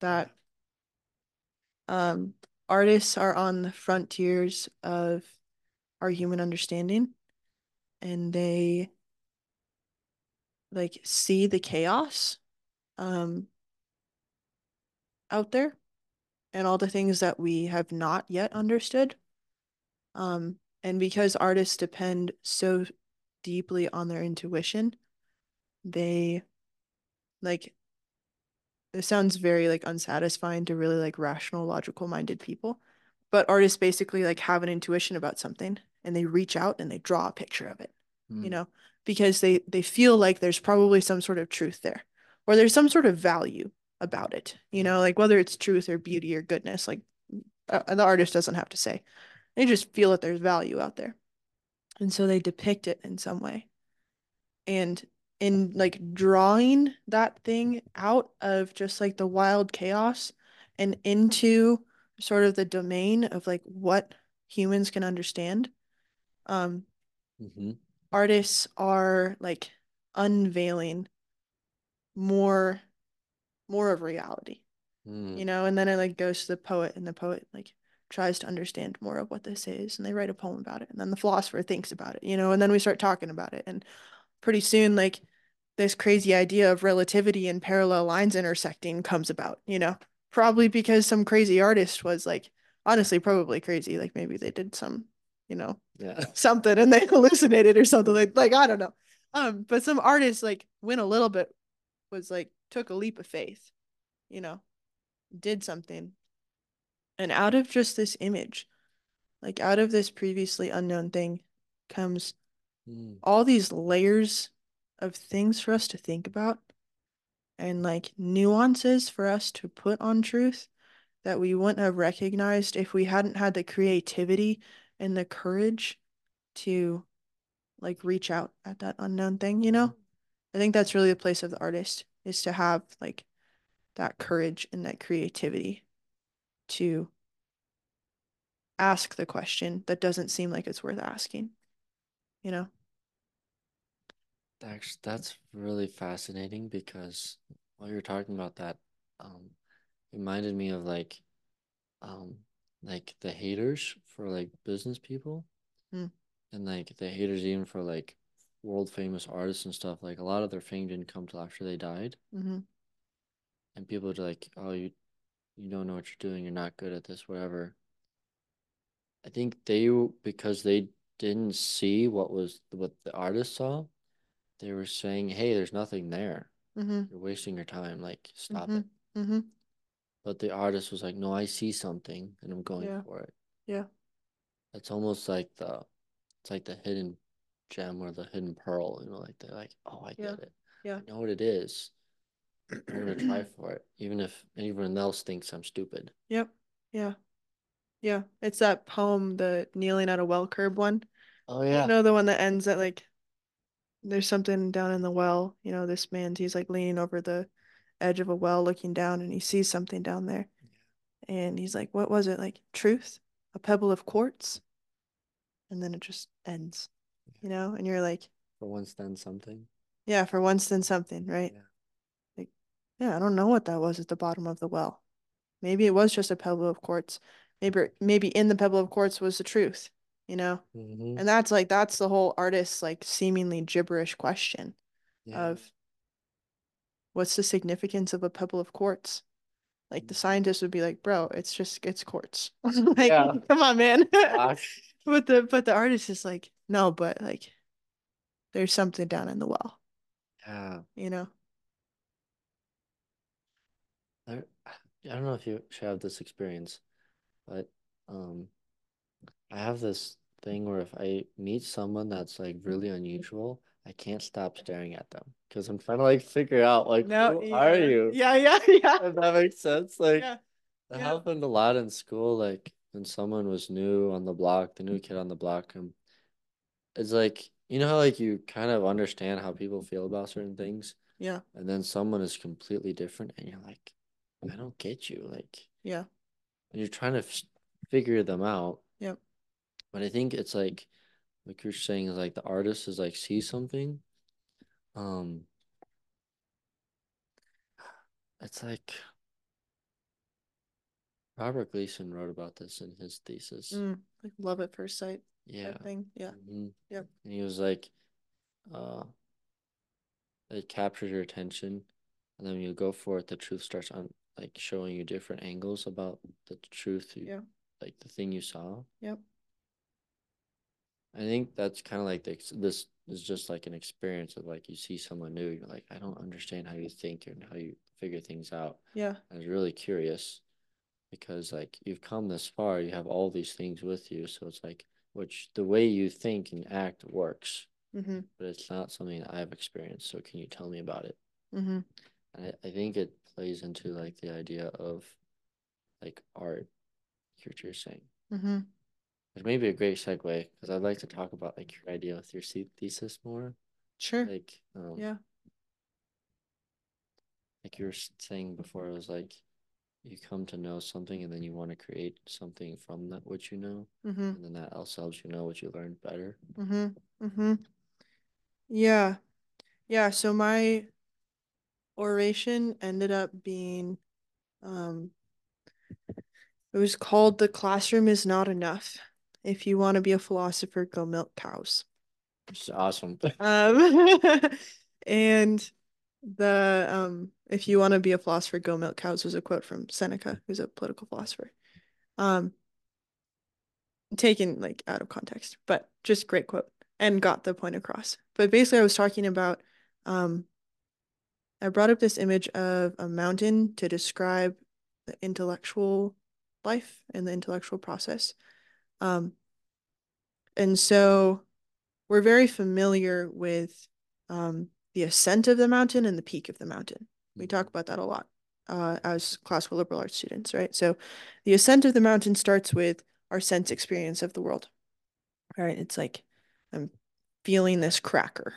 that um artists are on the frontiers of our human understanding. And they like see the chaos um out there and all the things that we have not yet understood. Um, and because artists depend so deeply on their intuition, they like this sounds very like unsatisfying to really like rational, logical minded people. But artists basically like have an intuition about something and they reach out and they draw a picture of it Mm. you know because they they feel like there's probably some sort of truth there or there's some sort of value about it you know like whether it's truth or beauty or goodness like uh, the artist doesn't have to say. They just feel that there's value out there. And so they depict it in some way. And in like drawing that thing out of just like the wild chaos and into sort of the domain of like what humans can understand um Mm-hmm. artists are like unveiling more more of reality Mm. you know and then it like goes to the poet and the poet like tries to understand more of what this is and they write a poem about it and then the philosopher thinks about it you know and then we start talking about it and pretty soon like this crazy idea of relativity and parallel lines intersecting comes about you know probably because some crazy artist was like honestly probably crazy like maybe they did some you know Yeah. something and they hallucinated or something like like I don't know. Um, but some artists like went a little bit was like took a leap of faith, you know, did something. And out of just this image, like out of this previously unknown thing comes Mm. all these layers of things for us to think about and like nuances for us to put on truth that we wouldn't have recognized if we hadn't had the creativity and the courage to like reach out at that unknown thing, you know? I think that's really the place of the artist is to have like that courage and that creativity to ask the question that doesn't seem like it's worth asking, you know? Actually, that's really fascinating because while you're talking about that, um, it reminded me of like, um, like the haters for like business people, Mm. and like the haters even for like world famous artists and stuff. Like a lot of their fame didn't come till after they died, Mm-hmm. and people are like, "Oh, you, you don't know what you're doing. You're not good at this, whatever." I think they because they didn't see what was what the artist saw, they were saying, "Hey, there's nothing there." Mm-hmm. You're wasting your time. Like, stop Mhm. it. Mm-hmm. But the artist was like, no, I see something and I'm going Yeah. for it. Yeah. It's almost like the, it's like the hidden gem or the hidden pearl. You know, like they're like, oh, I Yeah. get it. Yeah. I know what it is. I'm gonna try for it, even if anyone else thinks I'm stupid. Yep. Yeah. Yeah. It's that poem, the kneeling at a well curb one. Oh yeah. You know, the one that ends at like there's something down in the well. You know, this man, he's like leaning over the edge of a well looking down and he sees something down there. Yeah. And he's like, what was it? Like truth? A pebble of quartz? And then it just ends, you know? And you're like, For once, then something. yeah, for once then something, right? Yeah. Like, yeah, I don't know what that was at the bottom of the well. Maybe it was just a pebble of quartz. Maybe maybe in the pebble of quartz was the truth, you know? Mm-hmm. And that's like that's the whole artist's like seemingly gibberish question Yeah. of what's the significance of a pebble of quartz? Like the Mhm. scientist would be like, bro, it's just it's quartz. like, Yeah. come on, man. But the but the artist is like, no, but like there's something down in the well, yeah. you know? I, I don't know if you should have this experience, but um, I have this thing where if I meet someone that's like really unusual, I can't stop staring at them because I'm trying to like figure out like No, who yeah. are you? Yeah, yeah, yeah. If that makes sense. Like Yeah. that yeah. happened a lot in school. Like when someone was new on the block, the new kid on the block, and it's like you know how like you kind of understand how people feel about certain things, Yeah. and then someone is completely different, and you're like, I don't get you. Like Yeah. and you're trying to f figure them out. Yep. But I think it's like like you're saying is like the artist is like see something. Um it's like Robert Gleason wrote about this in his thesis. Mm, like love at first sight Yeah. thing. Yeah. Mhm. Yep. And he was like uh it captures your attention and then when you go for it the truth starts on like showing you different angles about the truth you Yeah. like the thing you saw. Yep. I think that's kind of like the, this is just like an experience of like you see someone new, you're like, I don't understand how you think and how you figure things out. Yeah. I was really curious because like you've come this far, you have all these things with you, so it's like which the way you think and act works, Mm-hmm. but it's not something I've experienced. So can you tell me about it? Mm-hmm. I, I think it plays into like the idea of like art, like you're saying. Mm-hmm. Which may be a great segue because I'd like to talk about like your idea with your thesis more. Sure. Like, um, yeah. Like you were saying before, it was like you come to know something and then you want to create something from that what you know, Mm-hmm. and then that also helps you know what you learned better. Mm-hmm. Mm-hmm. Yeah. Yeah. So my oration ended up being um it was called The Classroom is Not Enough. If you want to be a philosopher, go milk cows. it's awesome. Um and the um if you want to be a philosopher, go milk cows was a quote from Seneca, who's a political philosopher. Um taken like out of context, but just great quote and got the point across. But basically I was talking about um I brought up this image of a mountain to describe the intellectual life and the intellectual process. Um, and so we're very familiar with um, the ascent of the mountain and the peak of the mountain. We talk about that a lot uh, as classical liberal arts students, right? So the ascent of the mountain starts with our sense experience of the world. Right? It's like I'm feeling this cracker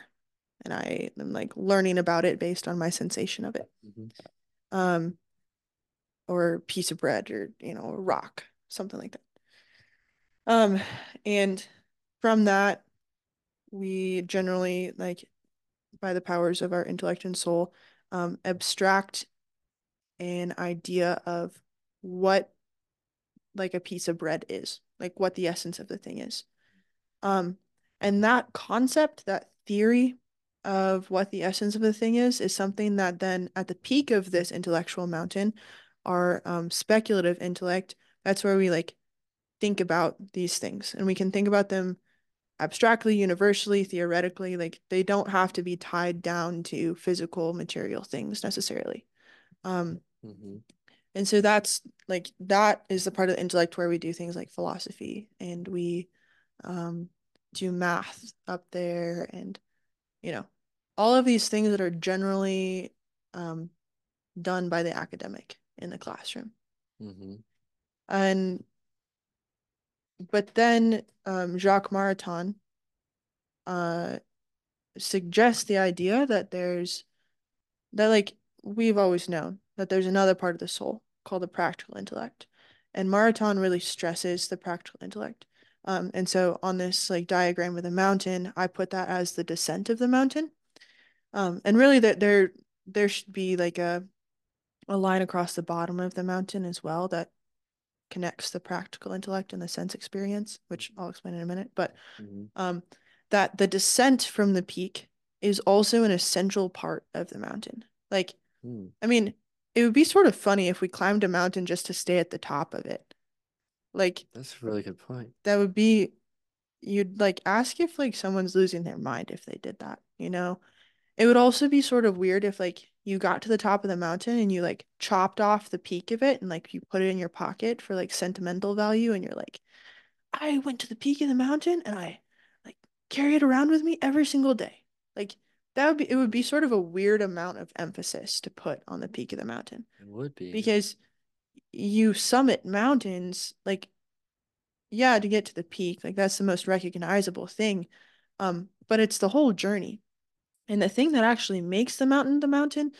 and I am like learning about it based on my sensation of it. Mm-hmm. Um, or piece of bread or you know a rock, something like that. Um, and from that, we generally like by the powers of our intellect and soul, um, abstract an idea of what like a piece of bread is, like what the essence of the thing is. Um, and that concept, that theory of what the essence of the thing is, is something that then at the peak of this intellectual mountain, our um, speculative intellect, that's where we like think about these things and we can think about them abstractly, universally, theoretically. Like they don't have to be tied down to physical, material things necessarily. Um, mm-hmm. And so that's like that is the part of the intellect where we do things like philosophy and we um, do math up there and you know all of these things that are generally um, done by the academic in the classroom. Mm-hmm. And but then um, Jacques Maritain uh, suggests the idea that there's that like we've always known that there's another part of the soul called the practical intellect. And Maritain really stresses the practical intellect. Um, and so on this like diagram of the mountain, I put that as the descent of the mountain. Um, and really that there there should be like a a line across the bottom of the mountain as well that connects the practical intellect and the sense experience, which I'll explain in a minute. But mm-hmm. um, that the descent from the peak is also an essential part of the mountain. Like, mm. I mean, it would be sort of funny if we climbed a mountain just to stay at the top of it. Like, that's a really good point. That would be, you'd like ask if like someone's losing their mind if they did that, you know? It would also be sort of weird if like you got to the top of the mountain and you like chopped off the peak of it and like you put it in your pocket for like sentimental value and you're like, I went to the peak of the mountain and I like carry it around with me every single day. Like that would be it would be sort of a weird amount of emphasis to put on the peak of the mountain. It would be. Because you summit mountains like yeah, to get to the peak, like that's the most recognizable thing. Um, but it's the whole journey. And the thing that actually makes the mountain the mountain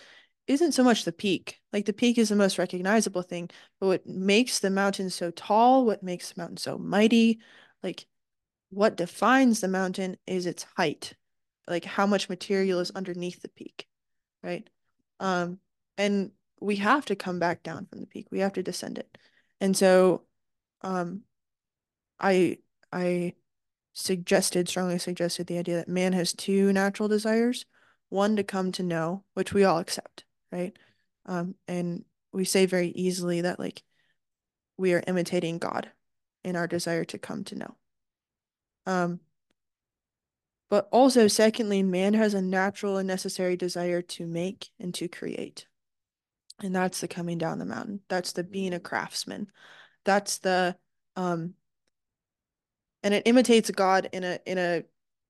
isn't so much the peak. Like the peak is the most recognizable thing, but what makes the mountain so tall, what makes the mountain so mighty, like what defines the mountain is its height, like how much material is underneath the peak, right? Um, and we have to come back down from the peak. We have to descend it. And so um, I I suggested, strongly suggested the idea that man has two natural desires, one to come to know, which we all accept, right? Um, and we say very easily that like we are imitating God in our desire to come to know. Um, but also, secondly, man has a natural and necessary desire to make and to create. And that's the coming down the mountain. That's the being a craftsman. That's the um and it imitates God in a in a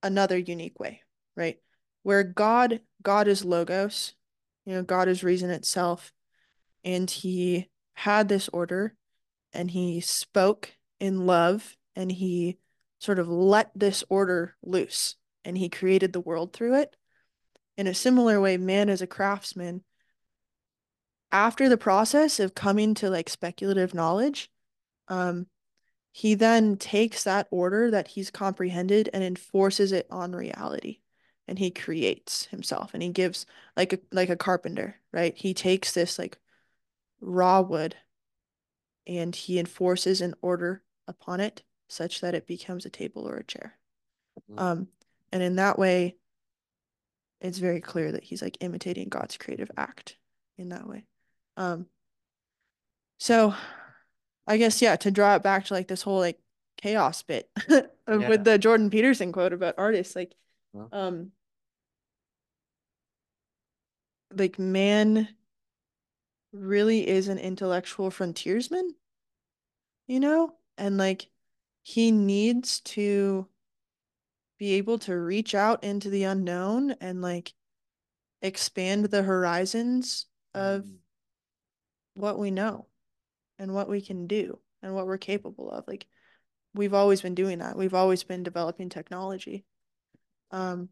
another unique way, right? Where God God is logos, you know, God is reason itself, and he had this order and he spoke in love and he sort of let this order loose and he created the world through it. In a similar way, man is a craftsman, after the process of coming to like speculative knowledge, um, he then takes that order that he's comprehended and enforces it on reality. And he creates himself and he gives like a like a carpenter, right? He takes this like raw wood and he enforces an order upon it such that it becomes a table or a chair. Mm-hmm. Um, and in that way, it's very clear that he's like imitating God's creative act in that way. Um, so I guess yeah, to draw it back to like this whole like chaos bit yeah. with the Jordan Peterson quote about artists, like um like man really is an intellectual frontiersman, you know? And like he needs to be able to reach out into the unknown and like expand the horizons of mm. what we know and what we can do and what we're capable of. Like we've always been doing that. We've always been developing technology. Um,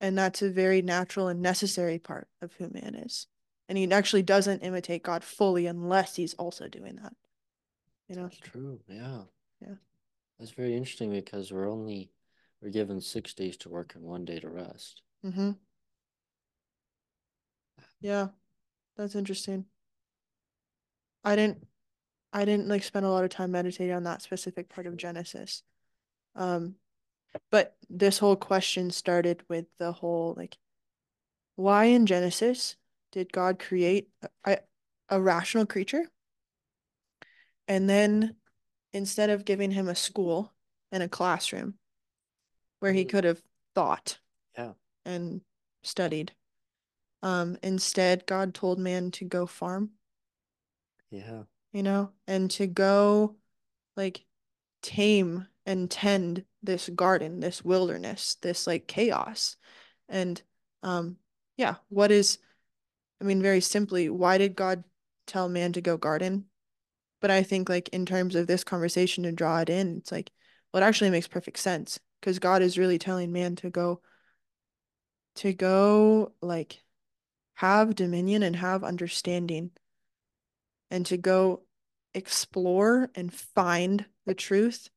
and that's a very natural and necessary part of who man is. And he actually doesn't imitate God fully unless he's also doing that. You know? That's true. Yeah. Yeah. That's very interesting because we're only we're given six days to work and one day to rest. Mm-hmm. Yeah. That's interesting. I didn't I didn't like spend a lot of time meditating on that specific part of Genesis. Um but this whole question started with the whole like why in Genesis did God create a, a rational creature? And then instead of giving him a school and a classroom where he mm-hmm. could have thought yeah. and studied, um, instead God told man to go farm yeah. You know, and to go like tame and tend this garden, this wilderness, this like chaos. And um yeah, what is I mean very simply, why did God tell man to go garden? But I think like in terms of this conversation to draw it in, it's like well it actually makes perfect sense because God is really telling man to go to go like have dominion and have understanding and to go explore and find the truth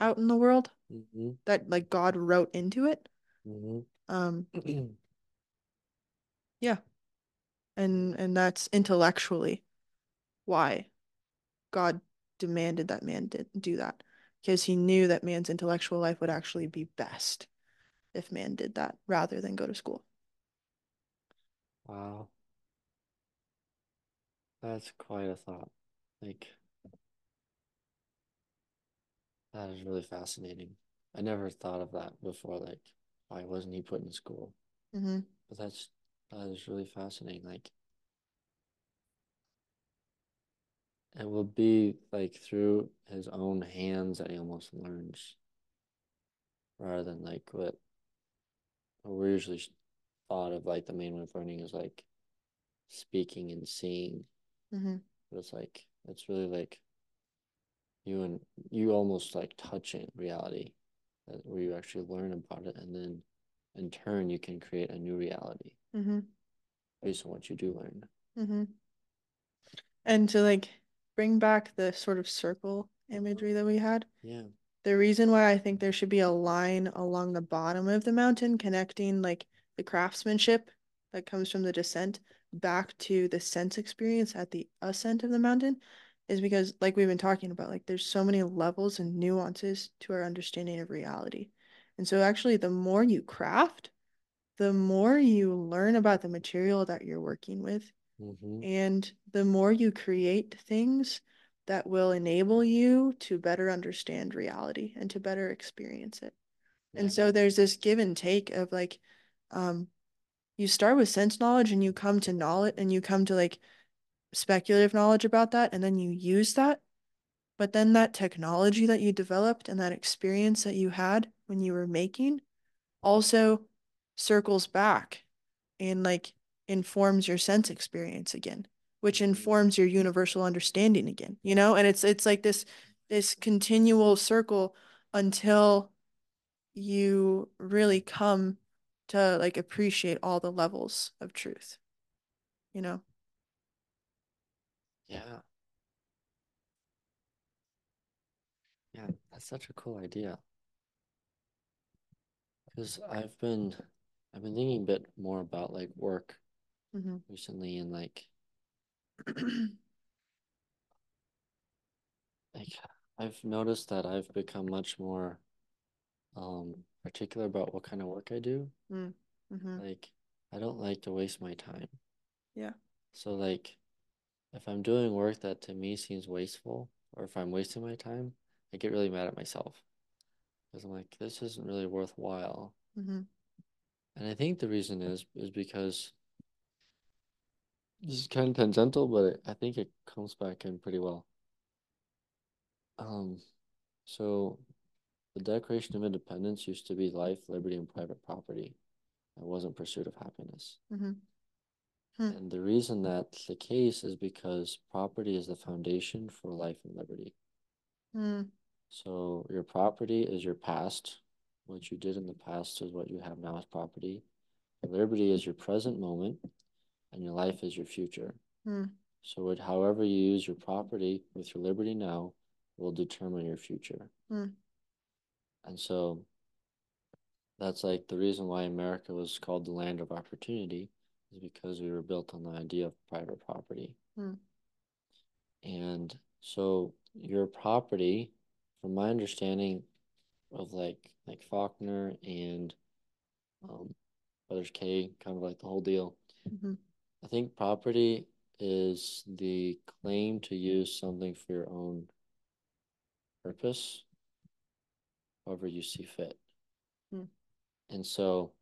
out in the world mm-hmm. that like God wrote into it. Mm-hmm. Um yeah. And and that's intellectually why God demanded that man did do that because he knew that man's intellectual life would actually be best if man did that rather than go to school. Wow. That's quite a thought. Like, that is really fascinating. I never thought of that before. Like, why wasn't he put in school? Mm-hmm. But that's that is really fascinating. Like, it will be like through his own hands that he almost learns, rather than like what, what we're usually thought of. Like the main way of learning is like speaking and seeing Mm-hmm. But it's like it's really like you and you almost like touching reality, where you actually learn about it, and then in turn you can create a new reality mm-hmm. based on what you do learn. Mm-hmm. And to like bring back the sort of circle imagery that we had. Yeah. The reason why I think there should be a line along the bottom of the mountain connecting like the craftsmanship that comes from the descent back to the sense experience at the ascent of the mountain is because like we've been talking about like there's so many levels and nuances to our understanding of reality and so actually the more you craft the more you learn about the material that you're working with mm-hmm. and the more you create things that will enable you to better understand reality and to better experience it yeah. and so there's this give and take of like um you start with sense knowledge and you come to knowledge and you come to like speculative knowledge about that and then you use that. But then that technology that you developed and that experience that you had when you were making also circles back and like informs your sense experience again which mm-hmm. informs your universal understanding again you know? And it's it's like this this continual circle until you really come to like appreciate all the levels of truth you know Yeah. Yeah, that's such a cool idea. Because I've been I've been thinking a bit more about like work mm-hmm. recently and like like I've noticed that I've become much more um particular about what kind of work I do. mm. hmm Like I don't like to waste my time. yeah So like if I'm doing work that to me seems wasteful or if I'm wasting my time, I get really mad at myself because I'm like this isn't really worthwhile. mm-hmm. And I think the reason is is because this is kind of tangential, but I think it comes back in pretty well. Um, so the Declaration of Independence used to be life, liberty, and private property. It wasn't pursuit of happiness. Mm-hmm. Hmm. And the reason that's the case is because property is the foundation for life and liberty. Mm. So your property is your past. What you did in the past is what you have now as property. Your liberty is your present moment, and your life is your future. Mm. So it, however you use your property with your liberty now will determine your future. Mm. And so that's like the reason why America was called the land of opportunity is because we were built on the idea of private property. Mm. And so your property, from my understanding of like like Faulkner and um, Brothers K, kind of like the whole deal. Mm-hmm. I think property is the claim to use something for your own purpose, however you see fit. Hmm. And so,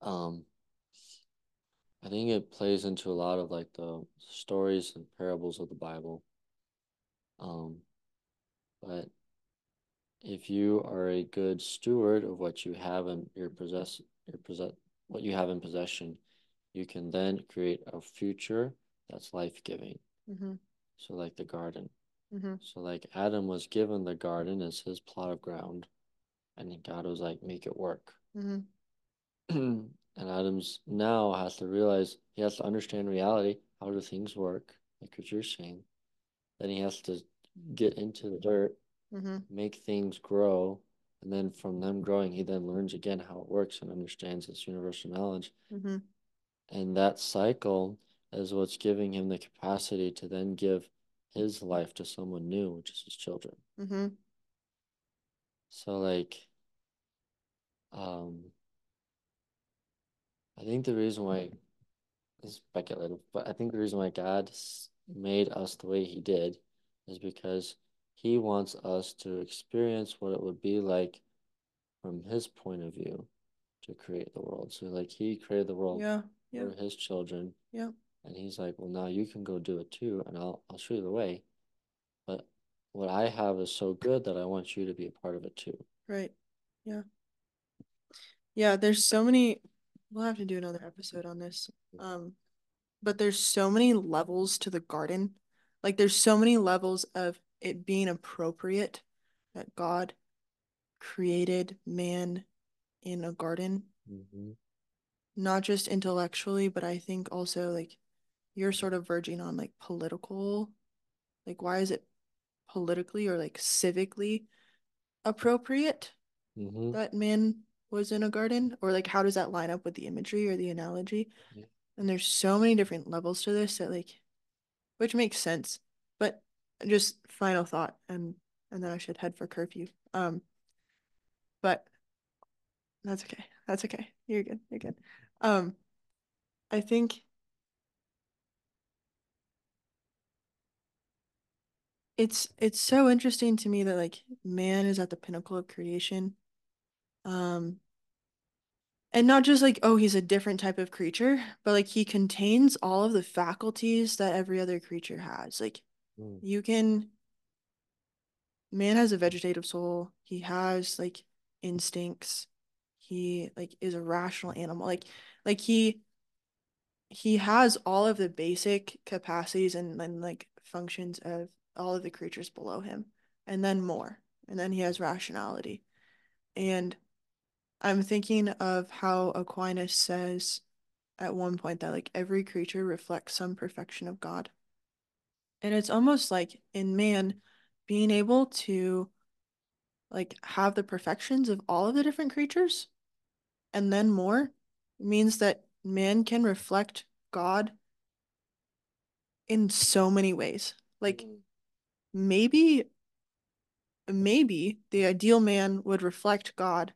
um, I think it plays into a lot of like the stories and parables of the Bible. Um, but if you are a good steward of what you have in your possess your possess what you have in possession, you can then create a future that's life giving. Mm-hmm. So like the garden. Mm-hmm. So like Adam was given the garden as his plot of ground, and God was like, make it work. Mm-hmm. and Adam's now has to realize he has to understand reality. How do things work? Like what you're saying. Then he has to get into the dirt, Mm-hmm. make things grow, and then from them growing, he then learns again how it works and understands this universal knowledge. Mm-hmm. And that cycle is what's giving him the capacity to then give his life to someone new, which is his children. Mm-hmm. So like um I think the reason why this is speculative, but I think the reason why God made us the way he did is because he wants us to experience what it would be like from his point of view to create the world. So like he created the world Yeah. Yeah. for his children. Yeah. And he's like, Well now you can go do it too, and I'll I'll show you the way. But what I have is so good that I want you to be a part of it too. Right. Yeah. Yeah, there's so many we'll have to do another episode on this. Um, but there's so many levels to the garden. Like there's so many levels of it being appropriate that God created man in a garden, Mm-hmm. not just intellectually, but I think also like you're sort of verging on like political, like why is it politically or like civically appropriate Mm-hmm. that man was in a garden? Or like how does that line up with the imagery or the analogy? Yeah. And there's so many different levels to this that like which makes sense. But just final thought and and then I should head for curfew. Um but that's okay. That's okay. You're good. You're good. Um I think it's it's so interesting to me that like man is at the pinnacle of creation. Um and not just like oh he's a different type of creature, but like he contains all of the faculties that every other creature has. Like Mm. You can man has a vegetative soul. He has like instincts. He like is a rational animal. Like like he he has all of the basic capacities and, and like functions of all of the creatures below him and then more. And then he has rationality. And I'm thinking of how Aquinas says at one point that like every creature reflects some perfection of God. And it's almost like in man being able to like have the perfections of all of the different creatures and then more means that man can reflect God in so many ways. Like Mm. Maybe maybe the ideal man would reflect God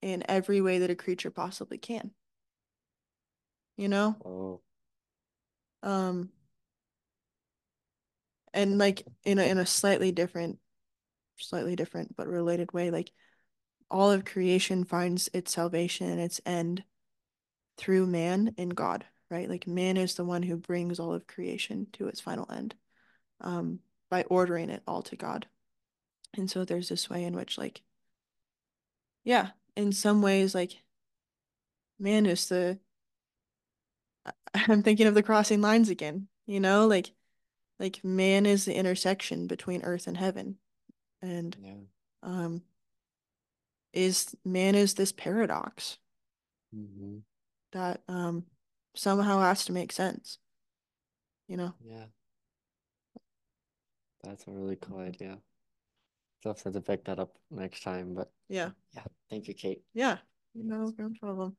in every way that a creature possibly can. You know? Oh, Um and like in a in a slightly different slightly different but related way, like all of creation finds its salvation and its end through man and God, right? Like man is the one who brings all of creation to its final end um, by ordering it all to God. And so there's this way in which, like, yeah, in some ways, like, man is the, I'm thinking of the crossing lines again, you know, like, like man is the intersection between earth and heaven. And, yeah. um, is man is this paradox Mm-hmm. that um somehow has to make sense, you know? Yeah. That's a really cool idea. So I'll have to pick that up next time, but Yeah. yeah, thank you, Kate. Yeah. No, no problem.